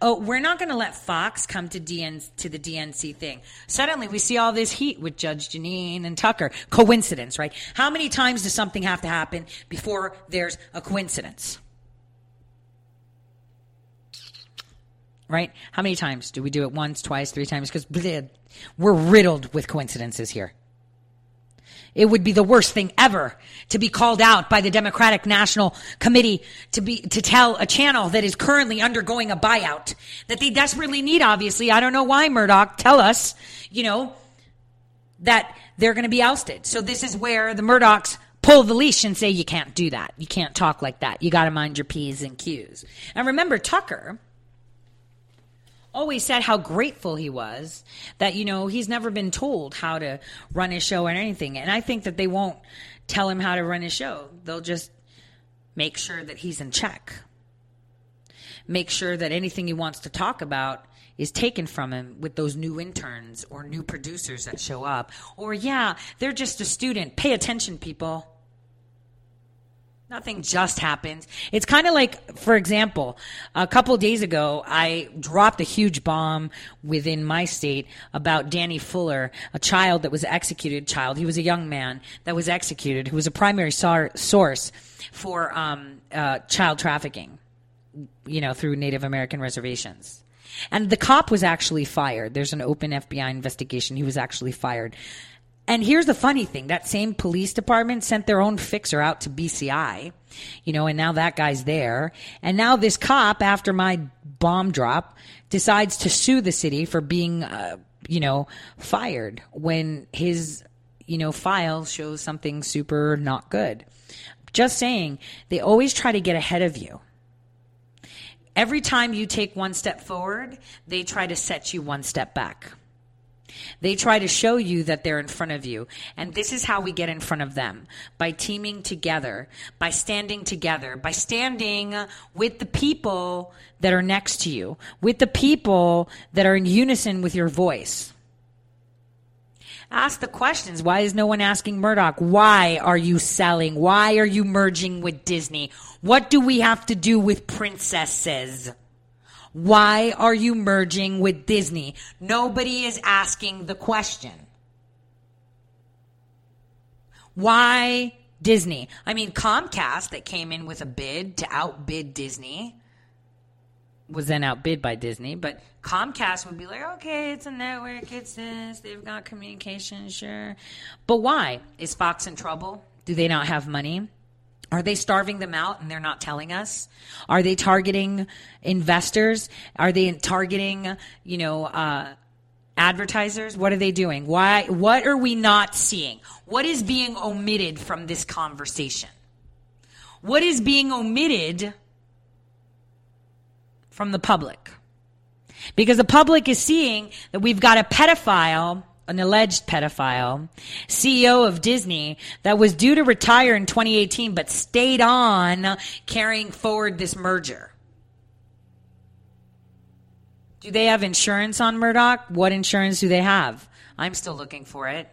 Oh, we're not going to let Fox come to DN to the DNC thing. Suddenly we see all this heat with Judge Jeanine and Tucker. Coincidence, right? How many times does something have to happen before there's a coincidence? Right? How many times do we do it? Once, twice, three times? Because we're riddled with coincidences here. It would be the worst thing ever to be called out by the Democratic National Committee to be, to tell a channel that is currently undergoing a buyout that they desperately need, obviously. I don't know why Murdoch tell us, you know, that they're going to be ousted. So this is where the Murdochs pull the leash and say, you can't do that. You can't talk like that. You got to mind your P's and Q's. And remember, Tucker, always said how grateful he was that you know he's never been told how to run his show or anything. And i think that they won't tell him how to run his show. They'll just make sure that he's in check. Make sure that anything he wants to talk about is taken from him with those new interns or new producers that show up. Or yeah they're just a student. Pay attention people Nothing just happens. It's kind of like, for example, a couple days ago, I dropped a huge bomb within my state about Danny Fuller, a child that was executed. Child, he was a young man that was executed, who was a primary sor- source for um, uh, child trafficking. You know, through Native American reservations. And the cop was actually fired. There's an open FBI investigation. He was actually fired. And here's the funny thing that same police department sent their own fixer out to BCI, you know, and now that guy's there. And now this cop, after my bomb drop, decides to sue the city for being, uh, you know, fired when his, you know, file shows something super not good. Just saying, they always try to get ahead of you. Every time you take one step forward, they try to set you one step back. They try to show you that they're in front of you. And this is how we get in front of them by teaming together, by standing together, by standing with the people that are next to you, with the people that are in unison with your voice. Ask the questions. Why is no one asking Murdoch? Why are you selling? Why are you merging with Disney? What do we have to do with princesses? Why are you merging with Disney? Nobody is asking the question. Why Disney? I mean, Comcast that came in with a bid to outbid Disney. was then outbid by Disney, but Comcast would be like, okay, it's a network, it's this, they've got communication, sure. But why? Is Fox in trouble? Do they not have money? Are they starving them out and they're not telling us? Are they targeting investors? Are they targeting, you know, uh, advertisers? What are they doing? Why? What are we not seeing? What is being omitted from this conversation? What is being omitted from the public? Because the public is seeing that we've got a pedophile, an alleged pedophile, CEO of Disney that was due to retire in 2018 but stayed on carrying forward this merger. Do they have insurance on Murdoch? What insurance do they have? I'm still looking for it.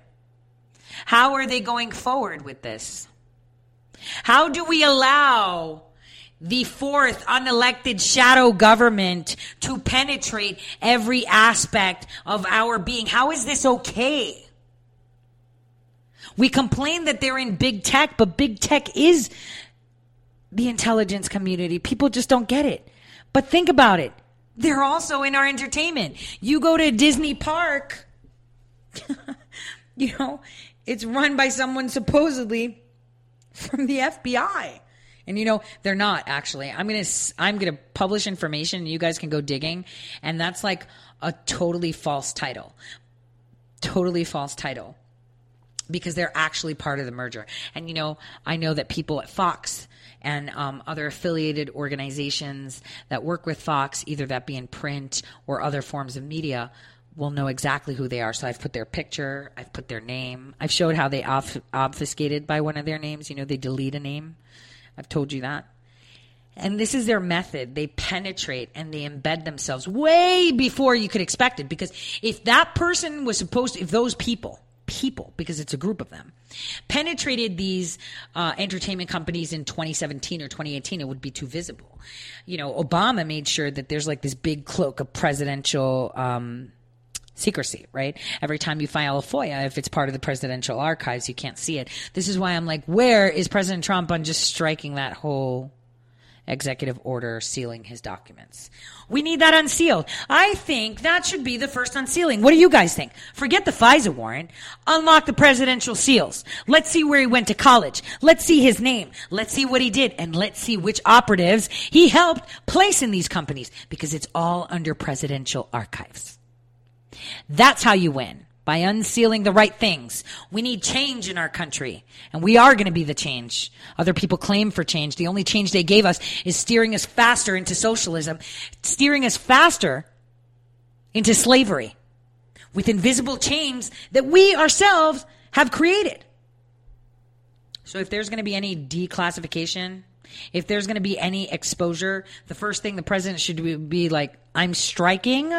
How are they going forward with this? How do we allow the fourth unelected shadow government to penetrate every aspect of our being? How is this okay? We complain that they're in big tech, but big tech is the intelligence community. People just don't get it. But think about it. They're also in our entertainment. You go to Disney Park, you know, it's run by someone supposedly from the FBI. And you know, they're not actually. I'm going to I'm going to publish information and you guys can go digging and that's like a totally false title. Totally false title. Because they're actually part of the merger. And you know, I know that people at Fox and um, other affiliated organizations that work with Fox, either that be in print or other forms of media, will know exactly who they are. So I've put their picture, I've put their name, I've showed how they off- obfuscated by one of their names. You know, they delete a name. I've told you that. And this is their method. They penetrate and they embed themselves way before you could expect it. Because if that person was supposed to, if those people, people, because it's a group of them, penetrated these uh, entertainment companies in 2017 or 2018, it would be too visible. You know, Obama made sure that there's like this big cloak of presidential um, secrecy, right? Every time you file a FOIA, if it's part of the presidential archives, you can't see it. This is why I'm like, where is President Trump on just striking that whole executive order sealing his documents. We need that unsealed. I think that should be the first unsealing. What do you guys think? Forget the FISA warrant. Unlock the presidential seals. Let's see where he went to college. Let's see his name. Let's see what he did. And let's see which operatives he helped place in these companies because it's all under presidential archives. That's how you win by unsealing the right things. We need change in our country, and we are going to be the change. Other people claim for change. The only change they gave us is steering us faster into socialism, steering us faster into slavery with invisible chains that we ourselves have created. So if there's going to be any declassification, if there's going to be any exposure, the first thing the president should be like, I'm striking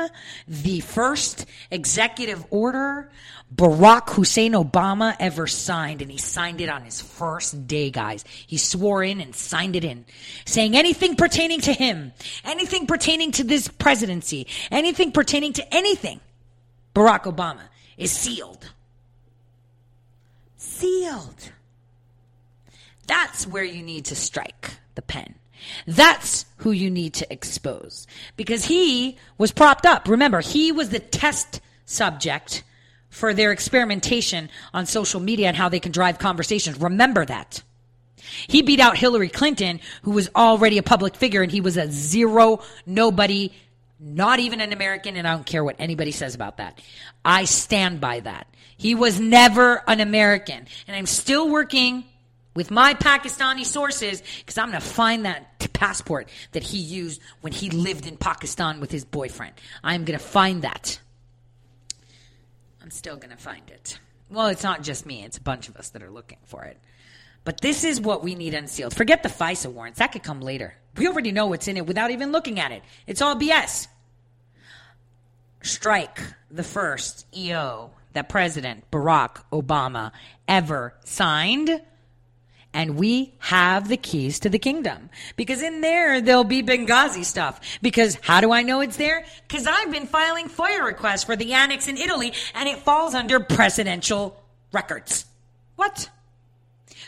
the first executive order Barack Hussein Obama ever signed. And he signed it on his first day, guys. He swore in and signed it in, saying anything pertaining to him, anything pertaining to this presidency, anything pertaining to anything, Barack Obama is sealed. Sealed. That's where you need to strike the pen. That's who you need to expose because he was propped up. Remember, he was the test subject for their experimentation on social media and how they can drive conversations. Remember that. He beat out Hillary Clinton, who was already a public figure, and he was a zero, nobody, not even an American, and I don't care what anybody says about that. I stand by that. He was never an American, and I'm still working with my Pakistani sources because I'm going to find that passport that he used when he lived in Pakistan with his boyfriend. I'm going to find that. I'm still going to find it. Well, it's not just me, it's a bunch of us that are looking for it. But this is what we need unsealed. Forget the FISA warrants, that could come later. We already know what's in it without even looking at it. It's all BS. Strike the first EO that President Barack Obama ever signed and we have the keys to the kingdom. Because in there, there'll be Benghazi stuff. Because how do I know it's there? Because I've been filing FOIA requests for the annex in Italy, and it falls under presidential records. What?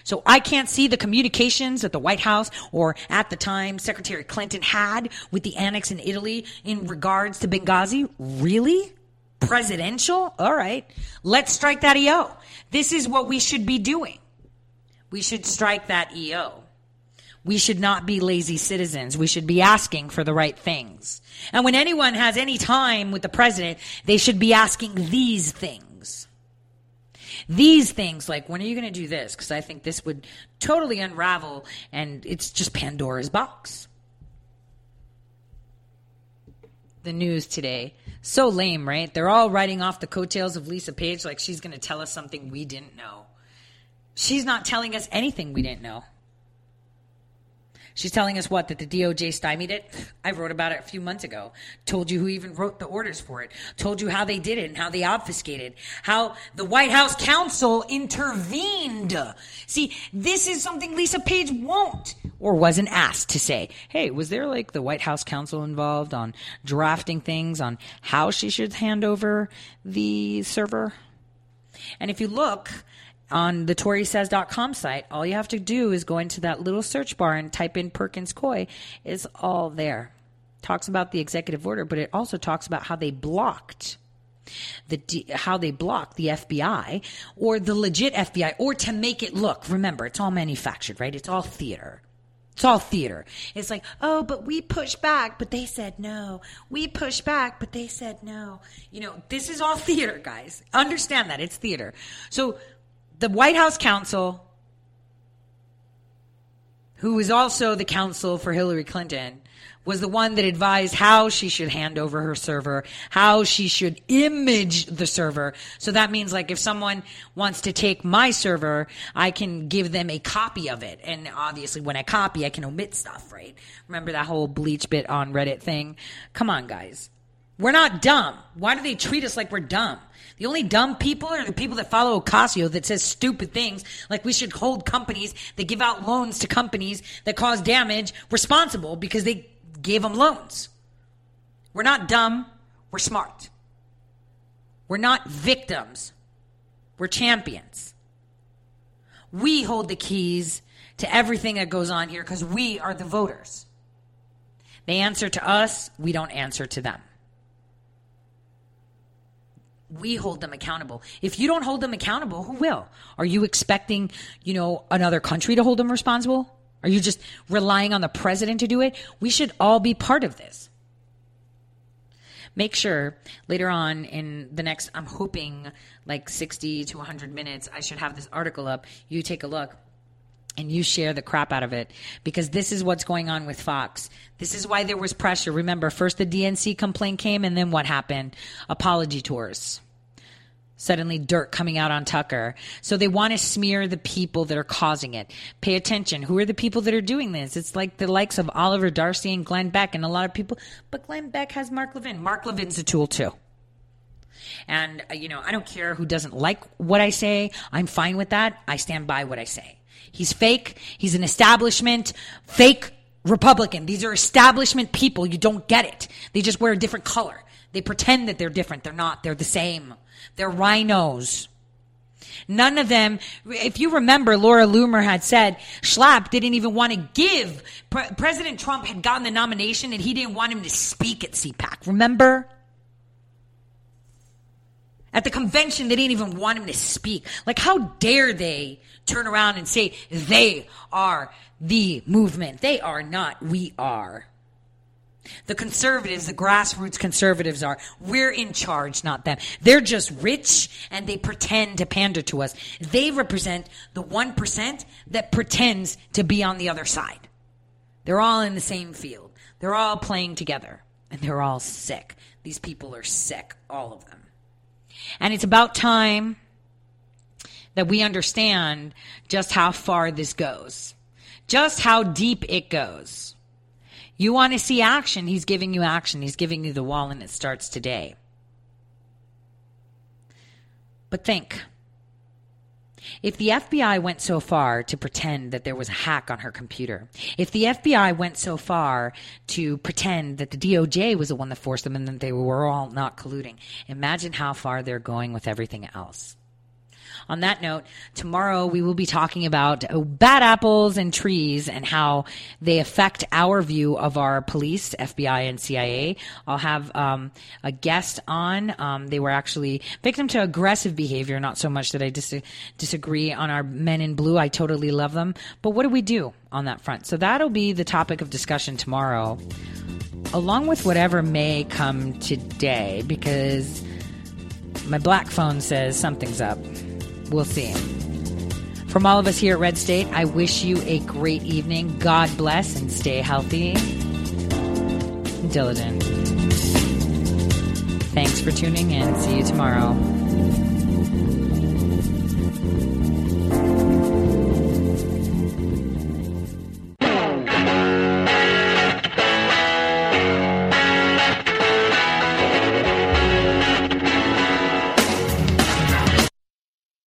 So I can't see the communications that the White House or at the time Secretary Clinton had with the annex in Italy in regards to Benghazi. Really? Presidential? All right. Let's strike that EO. This is what we should be doing. We should strike that EO. We should not be lazy citizens. We should be asking for the right things. And when anyone has any time with the president, they should be asking these things. These things, like, when are you going to do this? Because I think this would totally unravel, and it's just Pandora's box. The news today. So lame, right? They're all writing off the coattails of Lisa Page like she's going to tell us something we didn't know. She's not telling us anything we didn't know. She's telling us what? That the DOJ stymied it? I wrote about it a few months ago. Told you who even wrote the orders for it. Told you how they did it and how they obfuscated. How the White House counsel intervened. See, this is something Lisa Page won't or wasn't asked to say. Hey, was there like the White House counsel involved on drafting things on how she should hand over the server? And if you look, on the ToreSays.com site, all you have to do is go into that little search bar and type in Perkins Coie It's all there. Talks about the executive order, but it also talks about how they blocked the how they blocked the FBI or the legit FBI or to make it look. Remember, it's all manufactured, right? It's all theater. It's all theater. It's like, oh, but we pushed back, but they said no. We pushed back, but they said no. You know, this is all theater, guys. Understand that. It's theater. So the White House counsel, who was also the counsel for Hillary Clinton, was the one that advised how she should hand over her server, how she should image the server. So that means like if someone wants to take my server, I can give them a copy of it. And obviously when I copy, I can omit stuff, right? Remember that whole BleachBit on Reddit thing? Come on, guys. We're not dumb. Why do they treat us like we're dumb? The only dumb people are the people that follow Ocasio that says stupid things like we should hold companies that give out loans to companies that cause damage responsible because they gave them loans. We're not dumb. We're smart. We're not victims. We're champions. We hold the keys to everything that goes on here because we are the voters. They answer to us, we don't answer to them we hold them accountable. If you don't hold them accountable, who will? Are you expecting, you know, another country to hold them responsible? Are you just relying on the president to do it? We should all be part of this. Make sure later on in the next, I'm hoping like 60 to 100 minutes, I should have this article up. You take a look and you share the crap out of it because this is what's going on with Fox. This is why there was pressure. Remember, first the DNC complaint came, and then what happened? Apology tours. Suddenly, dirt coming out on Tucker. So they want to smear the people that are causing it. Pay attention. Who are the people that are doing this? It's like the likes of Oliver Darcy and Glenn Beck, and a lot of people. But Glenn Beck has Mark Levin. Mark Levin's a tool too. And, uh, you know, I don't care who doesn't like what I say. I'm fine with that. I stand by what I say. He's fake. He's an establishment, fake Republican. These are establishment people. You don't get it. They just wear a different color. They pretend that they're different. They're not. They're the same. They're RINOs. None of them, if you remember, Laura Loomer had said Schlapp didn't even want to give. Pre- President Trump had gotten the nomination and he didn't want him to speak at CPAC. Remember? At the convention, they didn't even want him to speak. Like, how dare they turn around and say they are the movement? They are not. We are. The conservatives, the grassroots conservatives are. We're in charge, not them. They're just rich and they pretend to pander to us. They represent the 1% that pretends to be on the other side. They're all in the same field. They're all playing together and they're all sick. These people are sick, all of them. And it's about time that we understand just how far this goes, just how deep it goes. You want to see action, he's giving you action. He's giving you the wall, and it starts today. But think if the FBI went so far to pretend that there was a hack on her computer, if the FBI went so far to pretend that the DOJ was the one that forced them and that they were all not colluding, imagine how far they're going with everything else. On that note, tomorrow we will be talking about bad apples and trees and how they affect our view of our police, FBI, and CIA. I'll have um, a guest on. Um, they were actually victim to aggressive behavior, not so much that I dis- disagree on our men in blue. I totally love them. But what do we do on that front? So that'll be the topic of discussion tomorrow along with whatever may come today, because my black phone says something's up. We'll see. From all of us here at Red State, I wish you a great evening. God bless and stay healthy. Diligent. Thanks for tuning in. See you tomorrow.